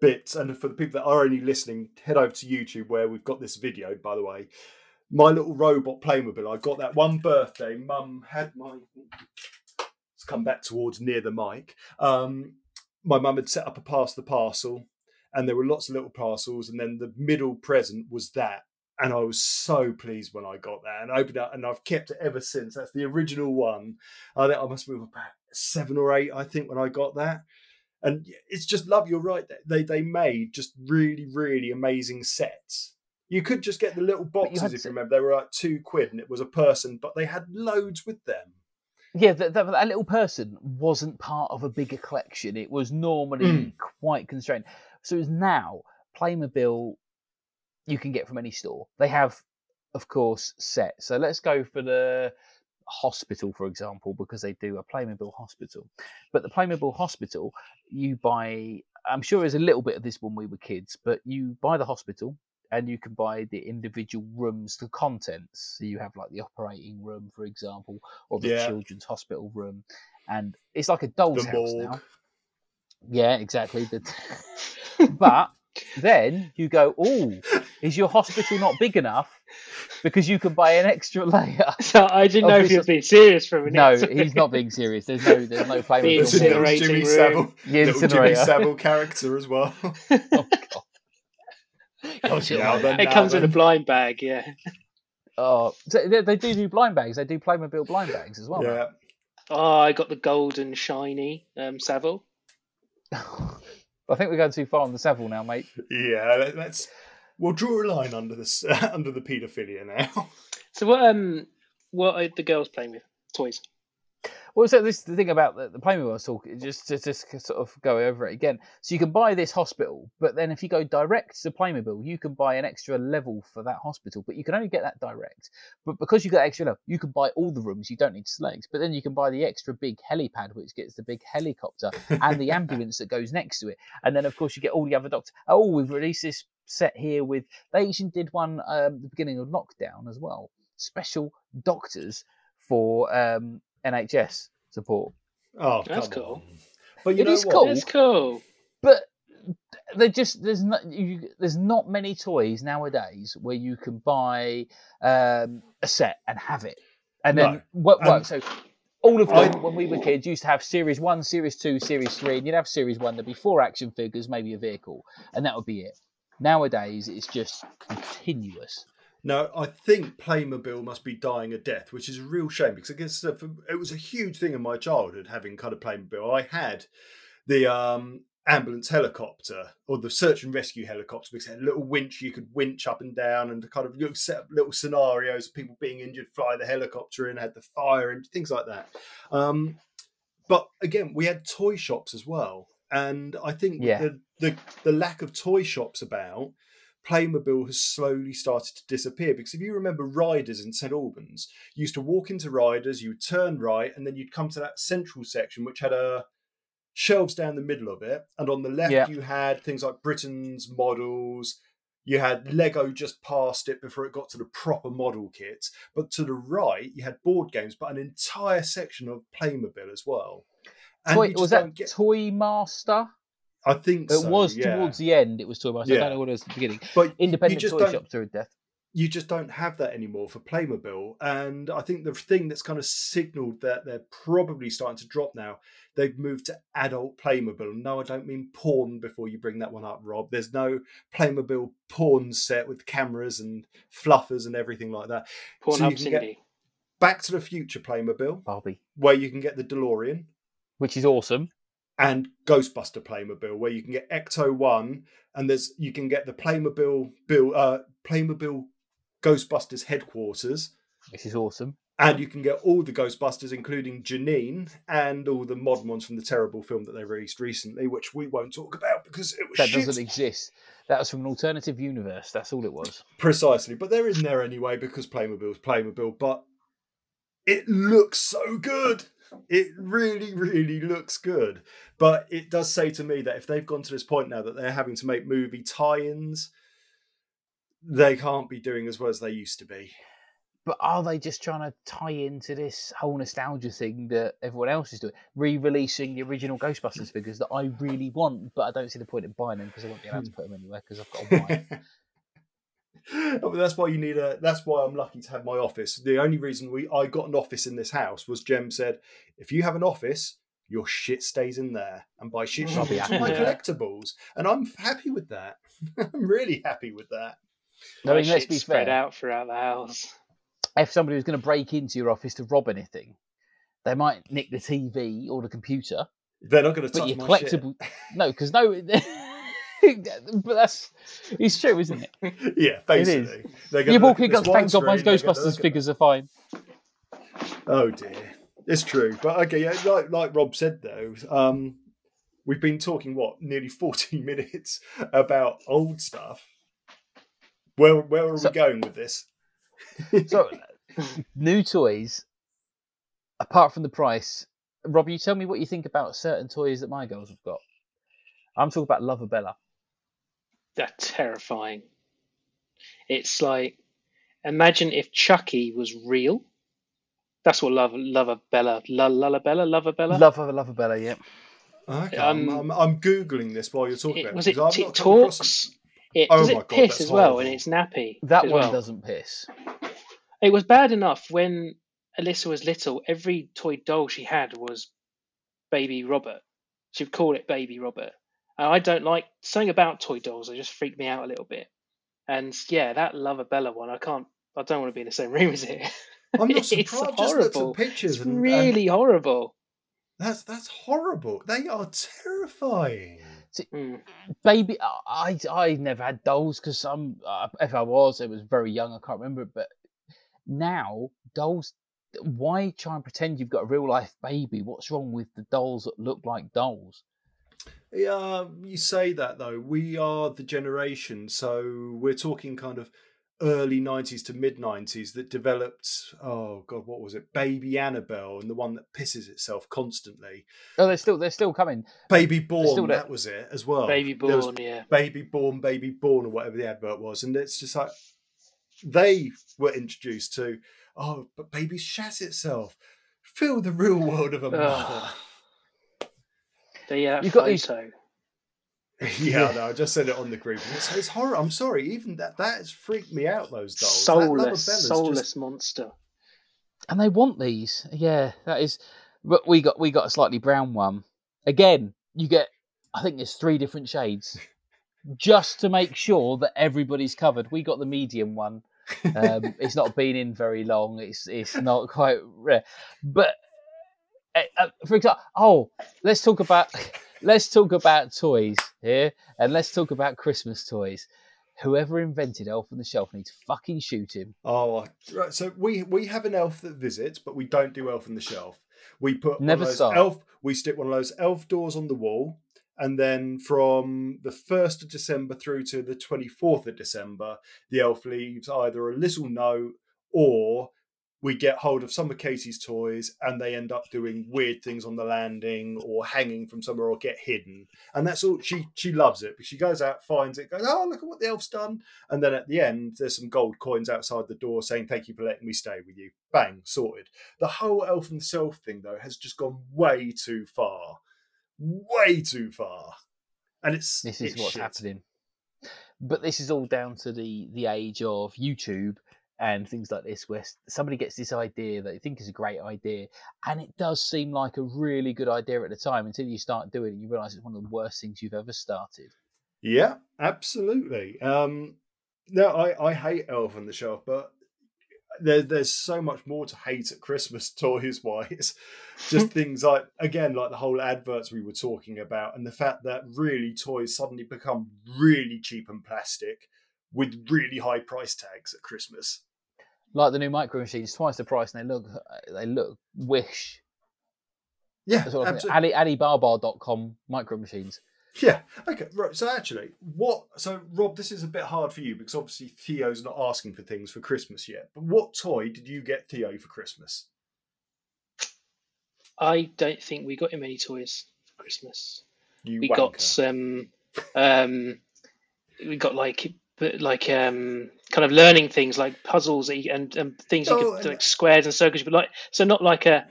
bits. And for the people that are only listening, head over to YouTube where we've got this video. By the way, my little robot Playmobil. I got that one birthday. Mum had my. Let's come back towards near the mic. Um, my mum had set up a pass the parcel, and there were lots of little parcels, and then the middle present was that. And I was so pleased when I got that and I opened it, and I've kept it ever since. That's the original one. I think I must have been about seven or eight, I think, when I got that. And it's just love. You're right. They they made just really really amazing sets. You could just get the little boxes if you remember. They were like two quid, and it was a person, but they had loads with them. Yeah, that, that, that, little person wasn't part of a bigger collection. It was normally mm. quite constrained. So it's now Playmobil you can get from any store. They have, of course, sets. So let's go for the hospital, for example, because they do a Playmobil hospital. But the Playmobil hospital, you buy, I'm sure there's a little bit of this when we were kids, but you buy the hospital and you can buy the individual rooms, the contents. So you have like the operating room, for example, or the yeah. children's hospital room. And it's like a doll's the house morgue. now. Yeah, exactly. but then you go, oh, is your hospital not big enough? Because you can buy an extra layer. So I didn't know if you were being serious for a minute. No, he's not being serious. There's no, there's no flame. The incinerating Jimmy room. Savile, the incinerator. Jimmy Savile character as well. oh, God. Gosh, yeah, it comes in a blind bag, yeah. Oh, so they, they, do do blind bags. They do Playmobil blind bags as well. Yeah. Right? Oh, I got the golden shiny um, Savile. I think we're going too far on the Savile now, mate. Yeah, let's. We'll draw a line under the under the paedophilia now. So what um what are the girls playing with? Toys. Well, so this is the thing about the, the Playmobil I was talking, just to just sort of go over it again. So you can buy this hospital, but then if you go direct to Playmobil, you can buy an extra level for that hospital, but you can only get that direct. But because you got extra level, you can buy all the rooms. You don't need slaves, but then you can buy the extra big helipad, which gets the big helicopter and the ambulance that goes next to it, and then of course you get all the other doctors. Oh, we've released this set here with. They actually did one um, the beginning of lockdown as well. Special doctors for um, NHS support. Oh, that's cool. On. But you it know is what? cool. It's cool. But they just there's not you, there's not many toys nowadays where you can buy um, a set and have it, and then no. what works. Um, so all of them, I, when we were kids, used to have Series One, Series Two, Series Three, and you'd have Series One. There'd be four action figures, maybe a vehicle, and that would be it. Nowadays, it's just continuous. Now, I think Playmobil must be dying a death, which is a real shame because I guess uh, it was a huge thing in my childhood having kind of Playmobil. I had the um, ambulance helicopter or the search and rescue helicopter because it had a little winch you could winch up and down and kind of set up little scenarios of people being injured, fly the helicopter in, had the fire and things like that. Um, but again, we had toy shops as well. And I think yeah. the, the the lack of toy shops about Playmobil has slowly started to disappear because if you remember Riders in St Albans, you used to walk into Riders, you would turn right, and then you'd come to that central section which had a shelves down the middle of it, and on the left yeah. you had things like Britain's models. You had Lego just past it before it got to the proper model kits, but to the right you had board games, but an entire section of Playmobil as well. Toy, was that get... Toy Master? I think it so, was yeah. towards the end. It was Toy Master. Yeah. I don't know what it was at the beginning. But independent toy shops are death. You just don't have that anymore for Playmobil, and I think the thing that's kind of signalled that they're probably starting to drop now. They've moved to adult Playmobil. No, I don't mean porn. Before you bring that one up, Rob, there's no Playmobil porn set with cameras and fluffers and everything like that. Porn so Cindy. Back to the Future Playmobil, Barbie, where you can get the DeLorean, which is awesome and Ghostbuster Playmobil, where you can get Ecto One, and there's you can get the Playmobil Bill uh, Playmobil Ghostbusters headquarters, which is awesome. And you can get all the Ghostbusters, including Janine and all the modern ones from the terrible film that they released recently, which we won't talk about because it was that shit. doesn't exist. That was from an alternative universe. That's all it was. Precisely, but they're in there anyway because Playmobil's Playmobil. But it looks so good. It really, really looks good. But it does say to me that if they've gone to this point now that they're having to make movie tie ins, they can't be doing as well as they used to be. But are they just trying to tie into this whole nostalgia thing that everyone else is doing? Re releasing the original Ghostbusters figures that I really want, but I don't see the point in buying them because I won't be allowed to hmm. put them anywhere because I've got a wife. but that's why you need a. That's why I'm lucky to have my office. The only reason we I got an office in this house was Jem said, if you have an office, your shit stays in there, and by shit, I'll be shop my collectibles, and I'm happy with that. I'm really happy with that. I mean, My let's shit's be spread fair. out throughout the house. If somebody was going to break into your office to rob anything, they might nick the TV or the computer, They're not going to but touch your my collectible. No, because no. but that's it's true, isn't it? Yeah, basically. They're gonna You walk in, thank God, my widescreen, they're gonna Ghostbusters figures are fine. Oh dear, it's true. But okay, yeah, like like Rob said though, um, we've been talking what nearly forty minutes about old stuff. Where where are So- we going with this? So, new toys, apart from the price, Rob, you tell me what you think about certain toys that my girls have got. I'm talking about Lover Bella. They're terrifying. It's like imagine if Chucky was real. That's what Love Lover Bella L- Lullabella Luvabella. Lover, Luvabella, yeah. Okay, Um, I'm, I'm, I'm googling this while you're talking It, about was it. it? I've It not talks. It Oh does my it God, piss that's as well, horrible. and it's nappy. That one well. doesn't piss. It was bad enough when Alyssa was little. Every toy doll she had was Baby Robert. She'd call it Baby Robert. And I don't like something about toy dolls. They just freak me out a little bit. And yeah, that Luvabella one, I can't. I don't want to be in the same room as it. I'm not It's surprised. I've just looked horrible. at pictures It's and, and really horrible. that's that's horrible. They are terrifying. Mm. Baby, I I I never had dolls because some uh, if I was, it was very young. I can't remember. But now dolls, why try and pretend you've got a real life baby? What's wrong with the dolls that look like dolls? Yeah, um, you say that though. We are the generation, so we're talking kind of early 90s to mid 90s that developed oh god what was it baby annabelle and the one that pisses itself constantly Oh, they're still they're still coming. baby born that was it as well Baby born, yeah. baby born baby born or whatever the advert was and it's just like they were introduced to oh but baby shat itself feel the real world of a mother. The uh, You've got these- photo. Yeah, no, I just said it on the group. It's, it's horror. I'm sorry, even that that has freaked me out. Those dolls, Soulless, soulless just- monster. and they want these. Yeah, that is. But we got we got a slightly brown one. Again, you get. I think there's three different shades, just to make sure that everybody's covered. We got the medium one. Um, it's not been in very long. It's it's not quite rare, but uh, uh, for example, oh, let's talk about let's talk about toys here, and let's talk about Christmas toys. Whoever invented Elf on the Shelf needs to fucking shoot him. Oh, right. So we we have an elf that visits, but we don't do elf on the shelf. We put Never start. elf. We stick one of those elf doors on the wall, and then from the first of December through to the twenty fourth of December, the elf leaves either a little note or we get hold of some of Casey's toys and they end up doing weird things on the landing or hanging from somewhere or get hidden. And that's all she she loves it. But she goes out, finds it, goes, Oh, look at what the elf's done. And then at the end, there's some gold coins outside the door saying, Thank you for letting me stay with you. Bang, sorted. The whole elf and self thing though has just gone way too far. Way too far. And it's This is it's what's shit. happening. But this is all down to the the age of YouTube and things like this, where somebody gets this idea that they think is a great idea, and it does seem like a really good idea at the time until you start doing it, you realise it's one of the worst things you've ever started. Yeah, absolutely. Um, no, I, I hate Elf on the Shelf, but there, there's so much more to hate at Christmas toys wise. Just things like, again, like the whole adverts we were talking about, and the fact that really toys suddenly become really cheap and plastic with really high price tags at Christmas. Like the new micro machines, twice the price, and they look they look wish. Yeah, That's what I absolutely. think. Ali, Alibaba.com micro machines. Yeah. Okay. Right. So actually, what? So Rob, this is a bit hard for you because obviously Theo's not asking for things for Christmas yet. But what toy did you get Theo for Christmas? I don't think we got him any toys for Christmas. You we wanker. got some um we got like but like um kind of learning things like puzzles that you, and, and things you Oh, could and- like squares and circles but like so not like a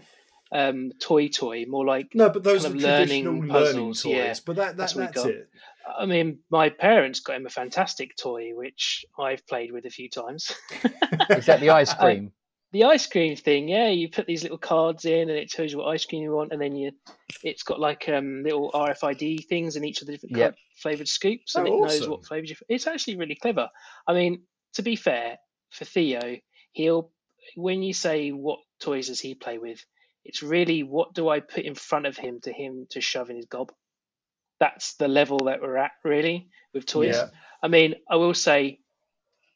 um toy toy more like No, but those kind are of learning traditional learning puzzles, toys. yeah. But that, that That's that's, what we got. it. i mean my parents got him a fantastic toy which i've played with a few times Is that the ice cream? The ice cream thing, yeah, you put these little cards in, and it tells you what ice cream you want, and then you, it's got like um little RFID things in each of the different Yep. flavored scoops, and Oh, it knows what flavors you. It's actually really clever. I mean, to be fair, for Theo, he'll when you say what toys does he play with, it's really what do I put in front of him to him to shove in his gob. That's the level that we're at, really, with toys. Yeah. I mean, I will say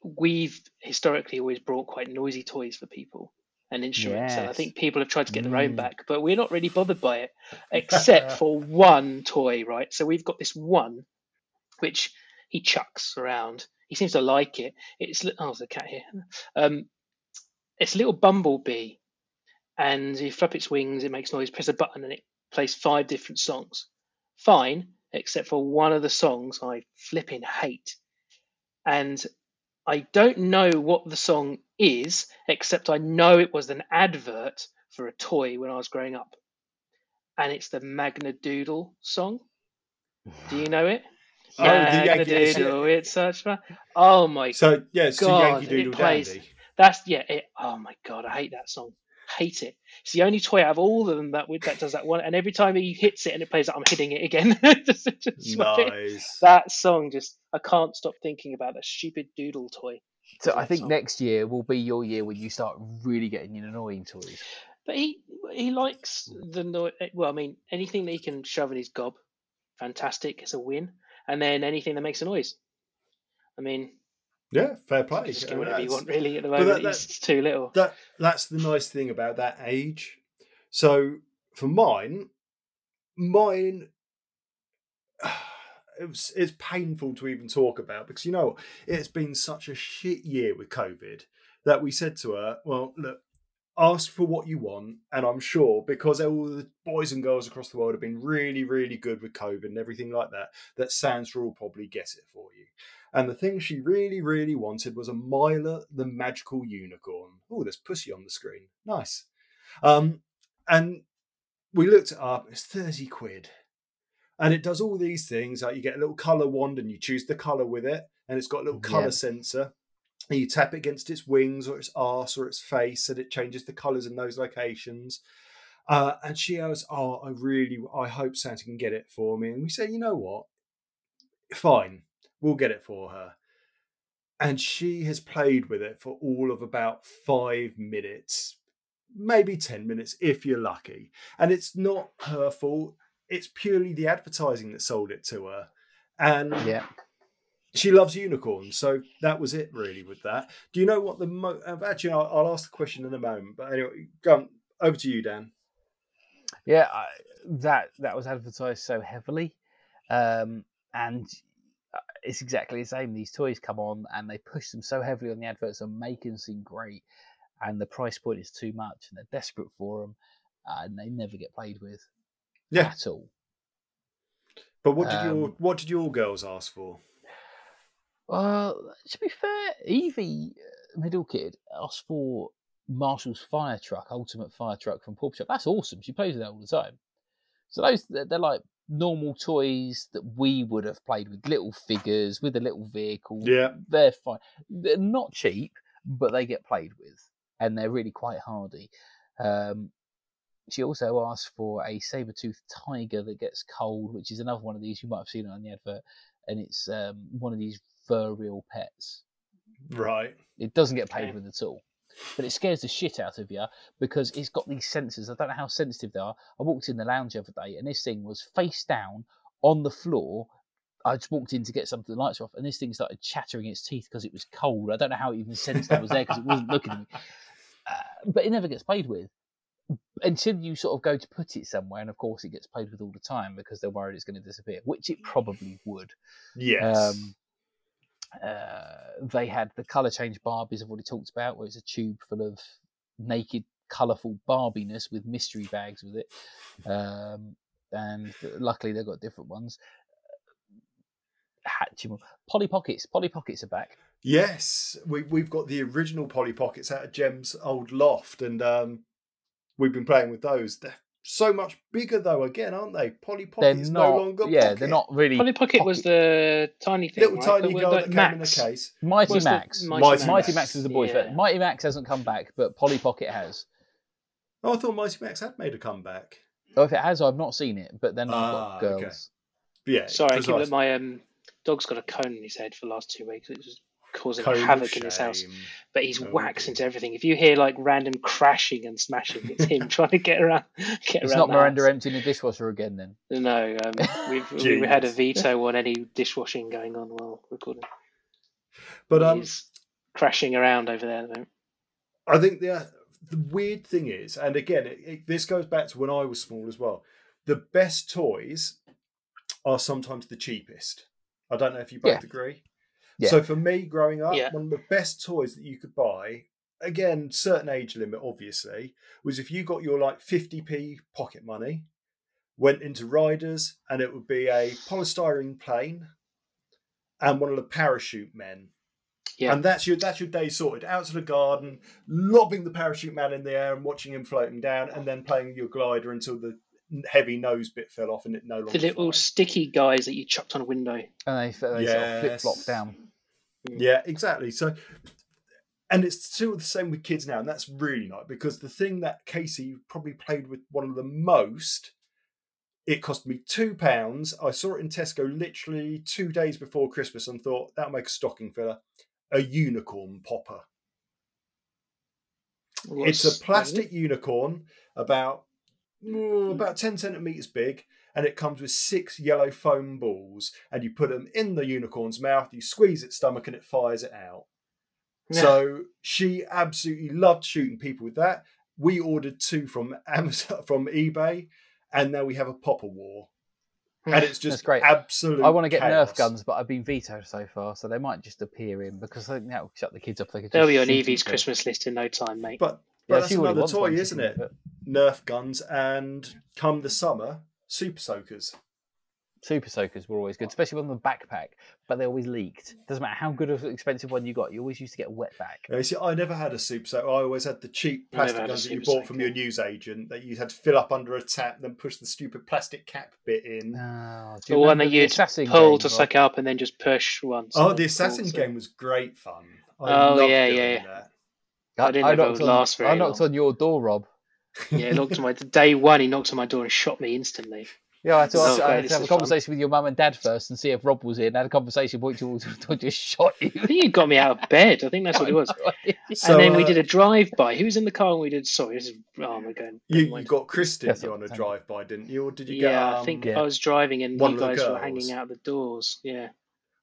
we've historically always brought quite noisy toys for people and instruments, and I think people have tried to get their own Mm. back, but we're not really bothered by it, except for one toy, right? So we've got this one, which he chucks around. He seems to like it. It's oh, there's a cat here. Um, it's a little bumblebee, and you flap its wings, it makes noise. Press a button, and it plays five different songs. Fine, except for one of the songs I flipping hate, and I don't know what the song is, except I know it was an advert for a toy when I was growing up, and it's the Magna Doodle song. Do you know it? Oh, the Magna Yankee- it's- Doodle, it's such fun. Oh my god. So yeah, it's God, Yankee it Doodle plays- Dandy. that's yeah. It, oh my god, I hate that song. Hate it. It's the only toy out of all of them that would- that does that one. And every time he hits it and it plays, that, I'm hitting it again. Just- just. Nice. That song just I can't stop thinking about that stupid doodle toy. So I think song. next year will be your year when you start really getting your annoying toys. But he he likes the noise. Well, I mean, anything that he can shove in his gob, fantastic. It's a win. And then anything that makes a noise. I mean, Yeah, fair play. just get whatever you want. Really, at the moment, that- he's too little. that that's the nice thing about that age. So for mine, mine it was, it's painful to even talk about because you know it's been such a shit year with COVID that we said to her, "Well, look, ask for what you want," and I'm sure because all the boys and girls across the world have been really, really good with COVID and everything like that, that Santa will probably get it for you. And the thing she really, really wanted was a Myla the Magical Unicorn. Oh, there's pussy on the screen. Nice. Um, and we looked it up. It's 30 quid. And it does all these things. Like you get a little color wand and you choose the color with it. And it's got a little color Yeah. sensor. You tap it against its wings or its arse or its face and it changes the colors in those locations. Uh, and she goes, Oh, I really, I hope Santa can get it for me. And we say, You know what? Fine, we'll get it for her. And she has played with it for all of about five minutes, maybe 10 minutes if you're lucky. And it's not her fault, it's purely the advertising that sold it to her. And Yeah. She loves unicorns, so that was it really with that. Do you know what the mo- uh, actually? I'll, I'll ask the question in a moment, but anyway, go on, over to you, Dan. Yeah, I, that that was advertised so heavily, um, and uh, it's exactly the same. These toys come on and they push them so heavily on the adverts and make them seem great, and the price point is too much, and they're desperate for them, and they never get played with Yeah, at all. but what did your Um, what did your girls ask for? Well, to be fair, Evie, uh, middle kid, asked for Marshall's fire truck, ultimate fire truck from Paw Shop. That's awesome. She plays with that all the time. So those they're, they're like normal toys that we would have played with, little figures with a little vehicle. Yeah, They're fine. They're not cheap, but they get played with, and they're really quite hardy. Um, she also asked for a saber-toothed tiger that gets cold, which is another one of these you might have seen it on the advert, and it's um, one of these FurReal pets. right. It doesn't get played Okay. with at all. But it scares the shit out of you because it's got these sensors. I don't know how sensitive they are. I walked in the lounge the other day and this thing was face down on the floor. I just walked in to get something, the lights were off, and this thing started chattering its teeth because it was cold. I don't know how it even sensed I was there because it wasn't looking at me. Uh, but it never gets played with until you sort of go to put it somewhere. And of course, it gets played with all the time because they're worried it's going to disappear, which it probably would. Yes. Um, uh, they had the color change Barbies I've already talked about, where it's a tube full of naked, colourful Barbiness with mystery bags with it. Um, and luckily they've got different ones. Hatchimal. Polly Pockets. Polly Pockets are back. Yes, we we've got the original Polly Pockets out of Jem's old loft, and um, we've been playing with those. They're so much bigger though. Again, aren't they? Polly They're Pocket's not. no longer. yeah, Pocket. they're not really. Polly Pocket was the tiny thing, little right? tiny The- girl the that came in the case. Mighty was Max. Mighty Mighty Mighty Max. Max is the boys' Yeah. vet. Mighty Max hasn't come back, but Polly Pocket has. Oh, I thought Mighty Max had made a comeback. Oh, if it has, I've not seen it. But then I've Ah, got okay. girls. But yeah, Sorry, I keep precisely. my um, dog's got a cone in his head for the last two weeks. It was causing Cone havoc in his house. But he's whacked dear. into everything. If you hear like random crashing and smashing, it's him trying to get around. Get It's around not Miranda house. emptying the dishwasher again. Then No, um, we've we had a veto on any dishwashing going on while recording. But um, he's crashing around over there. at the moment. I think the the weird thing is, and again, it, it, this goes back to when I was small as well. The best toys are sometimes the cheapest. I don't know if you both Yeah. agree. Yeah. So for me, growing up, Yeah. one of the best toys that you could buy, again, certain age limit, obviously, was if you got your like 50p pocket money, went into Riders, and it would be a polystyrene plane and one of the parachute men. Yeah. And that's your that's your day sorted. Out to the garden, lobbing the parachute man in the air and watching him floating down, and then playing your glider until the heavy nose bit fell off and it no longer. The little flies. sticky guys that you chucked on a window. and they, they sort of flip flop down. Yeah, exactly. So, and it's still the same with kids now, and that's really nice because the thing that Casey probably played with one of the most. It cost me two pounds. I saw it in Tesco literally two days before Christmas and thought that'll make a stocking filler. A unicorn popper. It's a plastic unicorn about mm, about 10 centimeters big and it comes with six yellow foam balls and you put them in the unicorn's mouth you squeeze its stomach and it fires it out Yeah. so she absolutely loved shooting people with that we ordered two from amazon from ebay and now we have a popper war hmm. and it's just That's great. absolute I want to get chaos. Nerf guns, but I've been vetoed so far, so they might just appear in because I think that will shut the kids up. They could They'll just be on Evie's. Christmas list in no time, mate. but, but Yeah, that's another toy isn't it nerf guns and come the summer super soakers Super soakers were always good, especially on the backpack, but they always leaked. Doesn't matter how good of an expensive one you got, you always used to get a wet back. Yeah, see, I never had a super soaker. I always had the cheap plastic had a guns that you super bought from soaker. your newsagent that you had to fill up under a tap then push the stupid plastic cap bit in. Oh, the one that you'd assassin pull game, to Rob? suck up and then just push once. oh, the assassin pull, so- game was great fun. I Oh, loved yeah, doing yeah. that. I didn't know it knocked would on, last very I knocked long. on your door, Rob. Yeah, knocked on my day one. He knocked on my door and shot me instantly. Yeah, I thought to, Oh, I okay, had to have a is fun. conversation with your mum and dad first and see if Rob was in. I had a conversation point you all just shot you. I think you got me out of bed. I think that's what it was. So, and then we uh, did a drive by. Who was in the car and we did? Sorry, this is. Oh my god. You, you got Chris didn't you on a I'm saying. drive by, didn't you? Or did you Yeah, get? Um, I think yeah. I was driving and one you of the guys were hanging out the doors. Yeah.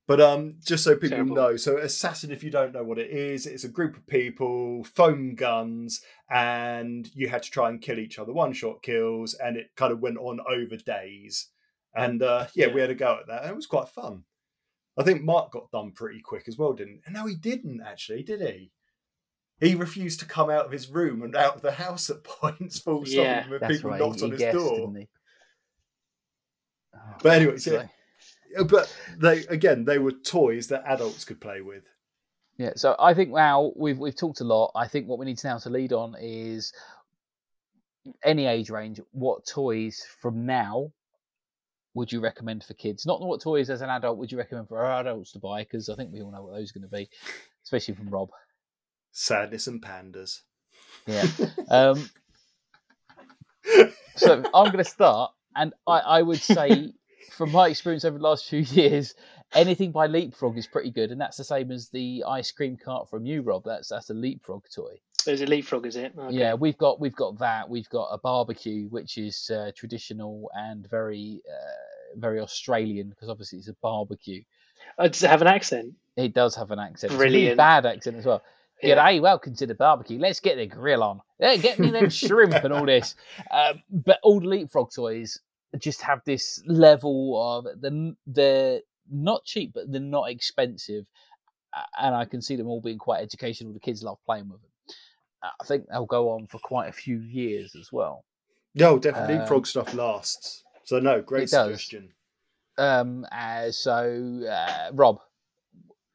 But um, just so people Terrible. know, so assassin, if you don't know what it is, it's a group of people, foam guns, and you had to try and kill each other, one shot kills, and it kind of went on over days. And uh, yeah, we had a go at that, and it was quite fun. I think Mark got done pretty quick as well, didn't? And no, he didn't actually, did he? He refused to come out of his room and out of the house at points, full stop, Yeah. That's people right. knocked he, on his guessed, door. Oh, But anyway, so- Uh, But they again, they were toys that adults could play with. Yeah, so I think now we've we've talked a lot. I think what we need now to lead on is any age range. What toys from now would you recommend for kids? Not what toys as an adult would you recommend for our adults to buy? Because I think we all know what those are going to be, especially from Rob. Sadness and pandas. Yeah. Um, so I'm going to start, and I, I would say, from my experience over the last few years, anything by Leapfrog is pretty good, and that's the same as the ice cream cart from you, Rob. That's that's a Leapfrog toy. There's a leapfrog, is it? Okay. Yeah, we've got we've got that. We've got a barbecue, which is uh, traditional and very uh, very Australian because obviously it's a barbecue. Oh, does it have an accent? It does have an accent, It's a really Brilliant. bad accent as well. Yeah. G'day, welcome to the barbecue. Let's get the grill on. Yeah, get me them shrimp and all this. Um, but all the leapfrog toys just have this level of the they're not cheap, but they're not expensive, and I can see them all being quite educational. The kids love playing with them. I think they'll go on for quite a few years as well. No, definitely Um, frog stuff lasts. So no, great it does. suggestion. Um, uh, so uh, Rob,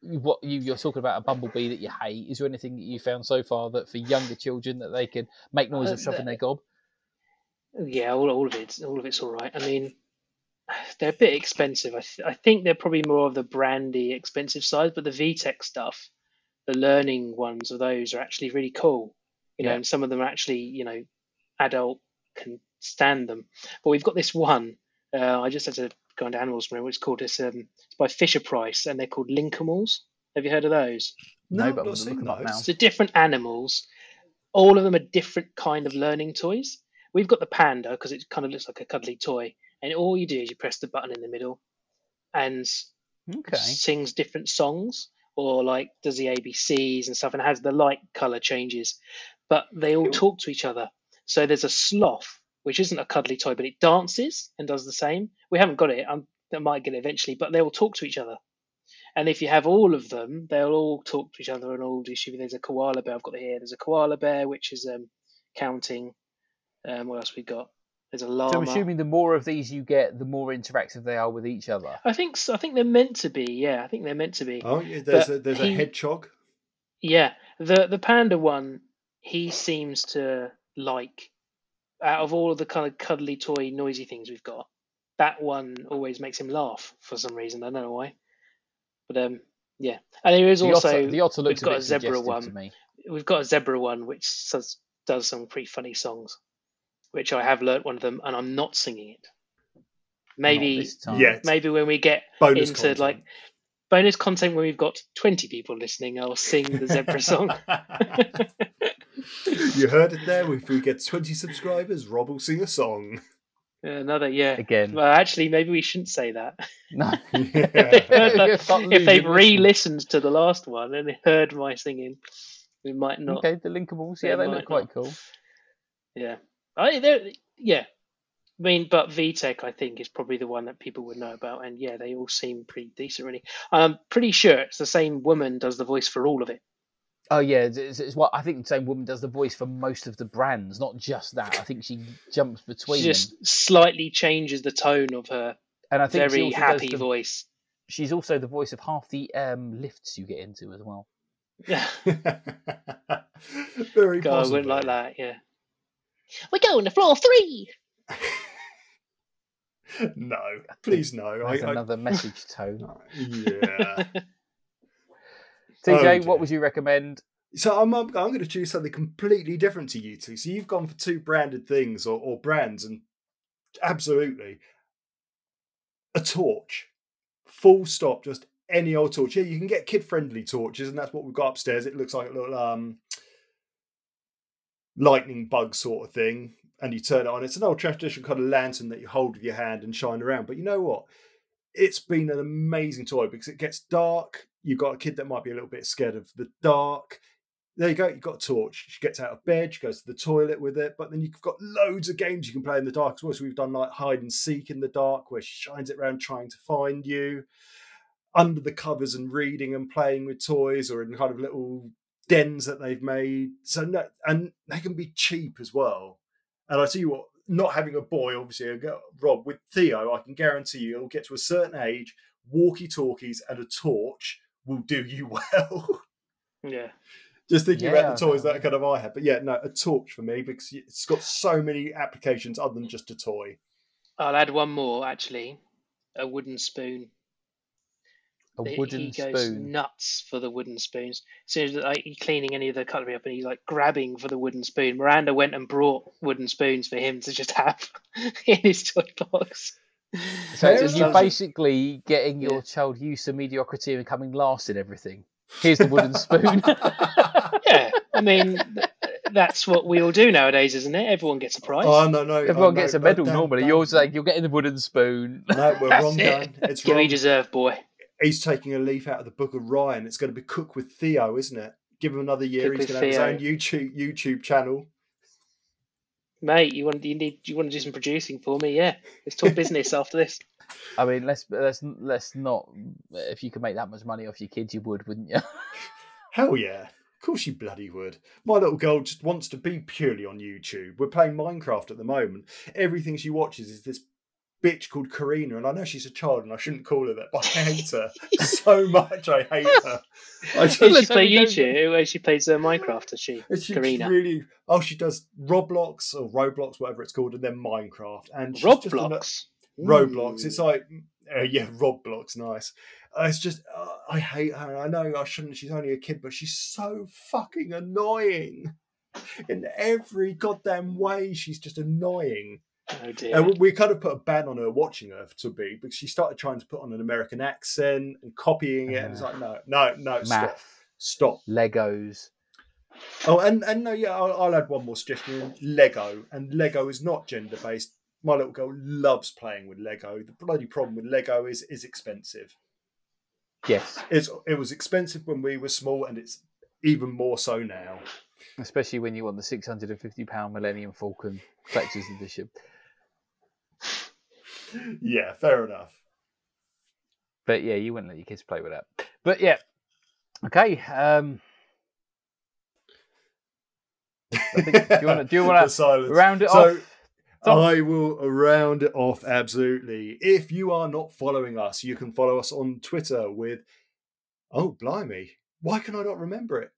what you, you're talking about a bumblebee that you hate? Is there anything that you found so far that for younger children that they can make noise of Uh, shoving their gob? Yeah, all, all of it, all of it's all right. I mean, they're a bit expensive. I, th- I think they're probably more of the brandy expensive side, but the VTech stuff, the learning ones of those are actually really cool. You know, Yeah. and some of them are actually, you know, adult can stand them. But we've got this one. Uh, I just had to go into animals remember what it's called. It's um, it's by Fisher Price, and they're called Linkimals. Have you heard of those? No, No, but I've I'm not seen looking up now. those. So different animals, all of them are different kind of learning toys. We've got the panda because it kind of looks like a cuddly toy, and all you do is you press the button in the middle, and Okay. sings different songs or like does the ABCs and stuff, and has the light color changes, but they all talk to each other. So there's a sloth, which isn't a cuddly toy, but it dances and does the same. We haven't got it. I'm, I might get it eventually, but they will talk to each other. And if you have all of them, they'll all talk to each other and all do. There's a koala bear. I've got it here. There's a koala bear, which is um, counting. Um, what else we got? There's a llama. So I'm assuming the more of these you get, the more interactive they are with each other. I think so. I think they're meant to be. Yeah, I think they're meant to be. Oh, yeah, there's But a there's he- a hedgehog. Yeah, the the panda one, he seems to like out of all of the kind of cuddly toy noisy things we've got, that one always makes him laugh for some reason. I don't know why, but um, yeah. And there is The also otter, the otter looks we've got a a zebra one. to me. we've got a zebra one which does does some pretty funny songs, which I have learnt one of them, and I'm not singing it. Maybe this. Yeah. maybe when we get Bonus into content. like bonus content when we've got 20 people listening, I'll sing the zebra song. you heard it there. If we get 20 subscribers, Rob will sing a song. Uh, another yeah. Again. Well, actually, maybe we shouldn't say that. No. if they've, heard You'll that- start if they've re-listened to the last one and they heard my singing, we might not. Okay, the linkables. Yeah, They they might look quite not. cool. Yeah, I yeah. I mean, but VTech I think is probably the one that people would know about, and yeah, they all seem pretty decent, really. I'm pretty sure it's the same woman does the voice for all of it. Oh yeah, it's, it's, it's what I think the same woman does the voice for most of the brands, not just that. I think she jumps between She them, just slightly changes the tone of her and I think very happy the, voice. She's also the voice of half the um, lifts you get into as well. Yeah. Very God, I possibly. wouldn't like that. Yeah, we're going to floor three. No, please no. I, That's I, another message tone. yeah. TJ, dear. what would you recommend? So I'm I'm, I'm going to choose something completely different to you two. So you've gone for two branded things or, or brands, and absolutely a torch, full stop. Just any old torch. Yeah, you can get kid friendly torches, and that's what we've got upstairs. It looks like a little um lightning bug sort of thing, and you turn it on. It's an old traditional kind of lantern that you hold with your hand and shine around. But you know what? It's been an amazing toy because it gets dark. You've got a kid that might be a little bit scared of the dark there you go. You've got a torch. She gets out of bed. She goes to the toilet with it. But then you've got loads of games you can play in the dark as well. So we've done like hide and seek in the dark, where she shines it around trying to find you, under the covers and reading and playing with toys, or in kind of little dens that they've made. So no, and they can be cheap as well. And I tell you what, not having a boy, obviously, I go- Rob with Theo, I can guarantee you, he'll get to a certain age. Walkie talkies and a torch will do you well. Yeah, Just thinking Yeah, about the toys no. that kind of I have, But yeah, no, a torch for me because it's got so many applications other than just a toy. I'll add one more actually. A wooden spoon. A He- wooden he goes spoon. nuts for the wooden spoons. As soon as like he's cleaning any of the cutlery up and he's like grabbing for the wooden spoon. Miranda went and brought wooden spoons for him to just have in his toy box. So you're enough. basically getting your Yeah. child used to mediocrity and coming last in everything. Here's the wooden spoon. Yeah, I mean th- that's what we all do nowadays, isn't it? Everyone gets a prize. Oh no, no, Everyone oh, gets no, a medal Dan, normally. Dan, You're saying you're getting the wooden spoon. No, we're That's wrong, it. Dan. It's Give me wrong. deserve, boy. He's taking a leaf out of the book of Ryan. It's going to be Cook with Theo, isn't it? Give him another year. Cook He's going to have Theo. his own YouTube YouTube channel. Mate, you want you need you want to do some producing for me? Yeah, let's talk business after this. I mean, let's let's let's not. If you could make that much money off your kids, you would, wouldn't you? Hell yeah. Of course you bloody would. My little girl just wants to be purely on YouTube. We're playing Minecraft at the moment. Everything she watches is this bitch called Karina, and I know she's a child, and I shouldn't call her that, but I hate her so much. I hate her. I Does she just, play YouTube? Where she plays uh, Minecraft? Does she? and she- Karina. Really, oh, she does Roblox or Roblox, whatever it's called, and then Minecraft. And she's just an- Roblox. Roblox. It's like, uh, yeah, Roblox, nice. Uh, it's just, uh, I hate her. I know I shouldn't. She's only a kid, but she's so fucking annoying in every goddamn way. She's just annoying. Oh uh, dear. And we- kind of put a ban on her watching her to be because she started trying to put on an American accent and copying it. And it's uh, like, no, no, no, stop, stop. Legos. Oh, and and no, yeah, I'll, I'll add one more suggestion: Lego, and Lego is not gender based. My little girl loves playing with Lego. The bloody problem with Lego is is expensive. Yes, It's it was expensive when we were small, and it's even more so now. especially when you want the six hundred and fifty pound Millennium Falcon collector's edition. Yeah, fair enough. But yeah, you wouldn't let your kids play with that. But yeah, okay. Um, think, do you want to do you want to round it So, off? I will round it off absolutely. If you are not following us, you can follow us on Twitter with. Oh, blimey! Why can I not remember it?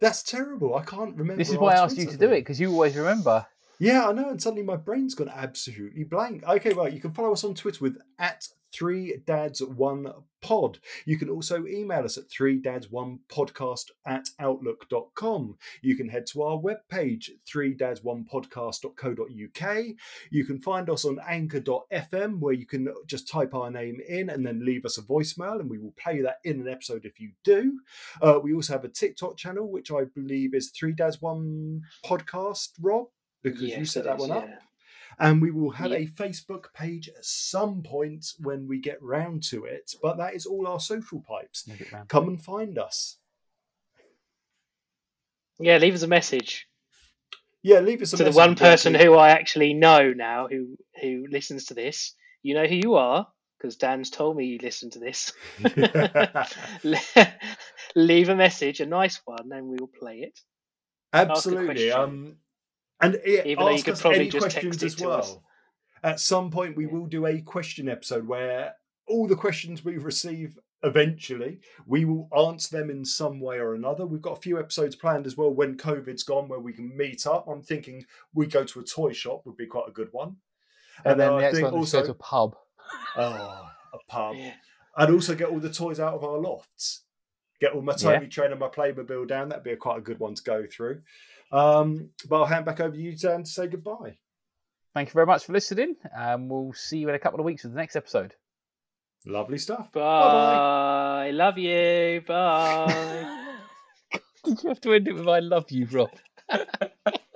That's terrible. I can't remember. This is why I asked you Twitter to do it because you always remember. Yeah, I know, and suddenly my brain's gone absolutely blank. Okay, right. You can follow us on Twitter with at three dads one pod. You can also email us at three dads one podcast at outlook.com. You can head to our webpage, three dads one podcast.co.uk. You can find us on anchor.fm where you can just type our name in and then leave us a voicemail, and we will play that in an episode if you do. Uh, we also have a TikTok channel, which I believe is three dads one podcast, Rob because you Yes, set it that is, one up. yeah. And we will have Yeah. a Facebook page at some point when we get round to it. But that is all our social pipes. Move it round. Come and find us. Yeah, leave us a message Yeah, leave us a message. to the one person who I actually know now who who listens to this. You know who you are because Dan's told me you listen to this. leave a message, a nice one, and we will play it. Absolutely. question. Um, and yeah, Even though you ask could us probably any just text questions it as to well. us. At some point, we will do a question episode where all the questions we receive eventually, we will answer them in some way or another. We've got a few episodes planned as well when COVID's gone where we can meet up. I'm thinking we go to a toy shop would be quite a good one. And, then I the next think one is to a pub. oh, a pub. Yeah. And also get all the toys out of our lofts. Get all my Yeah. Tomy Train and my Playmobil down. That'd be a quite a good one to go through. Um, but I'll hand back over to you, Dan, to say goodbye. Thank you very much for listening, and we'll see you in a couple of weeks with the next episode. Lovely stuff. Bye. I love you. Bye. Did you have to end it with "I love you," Rob?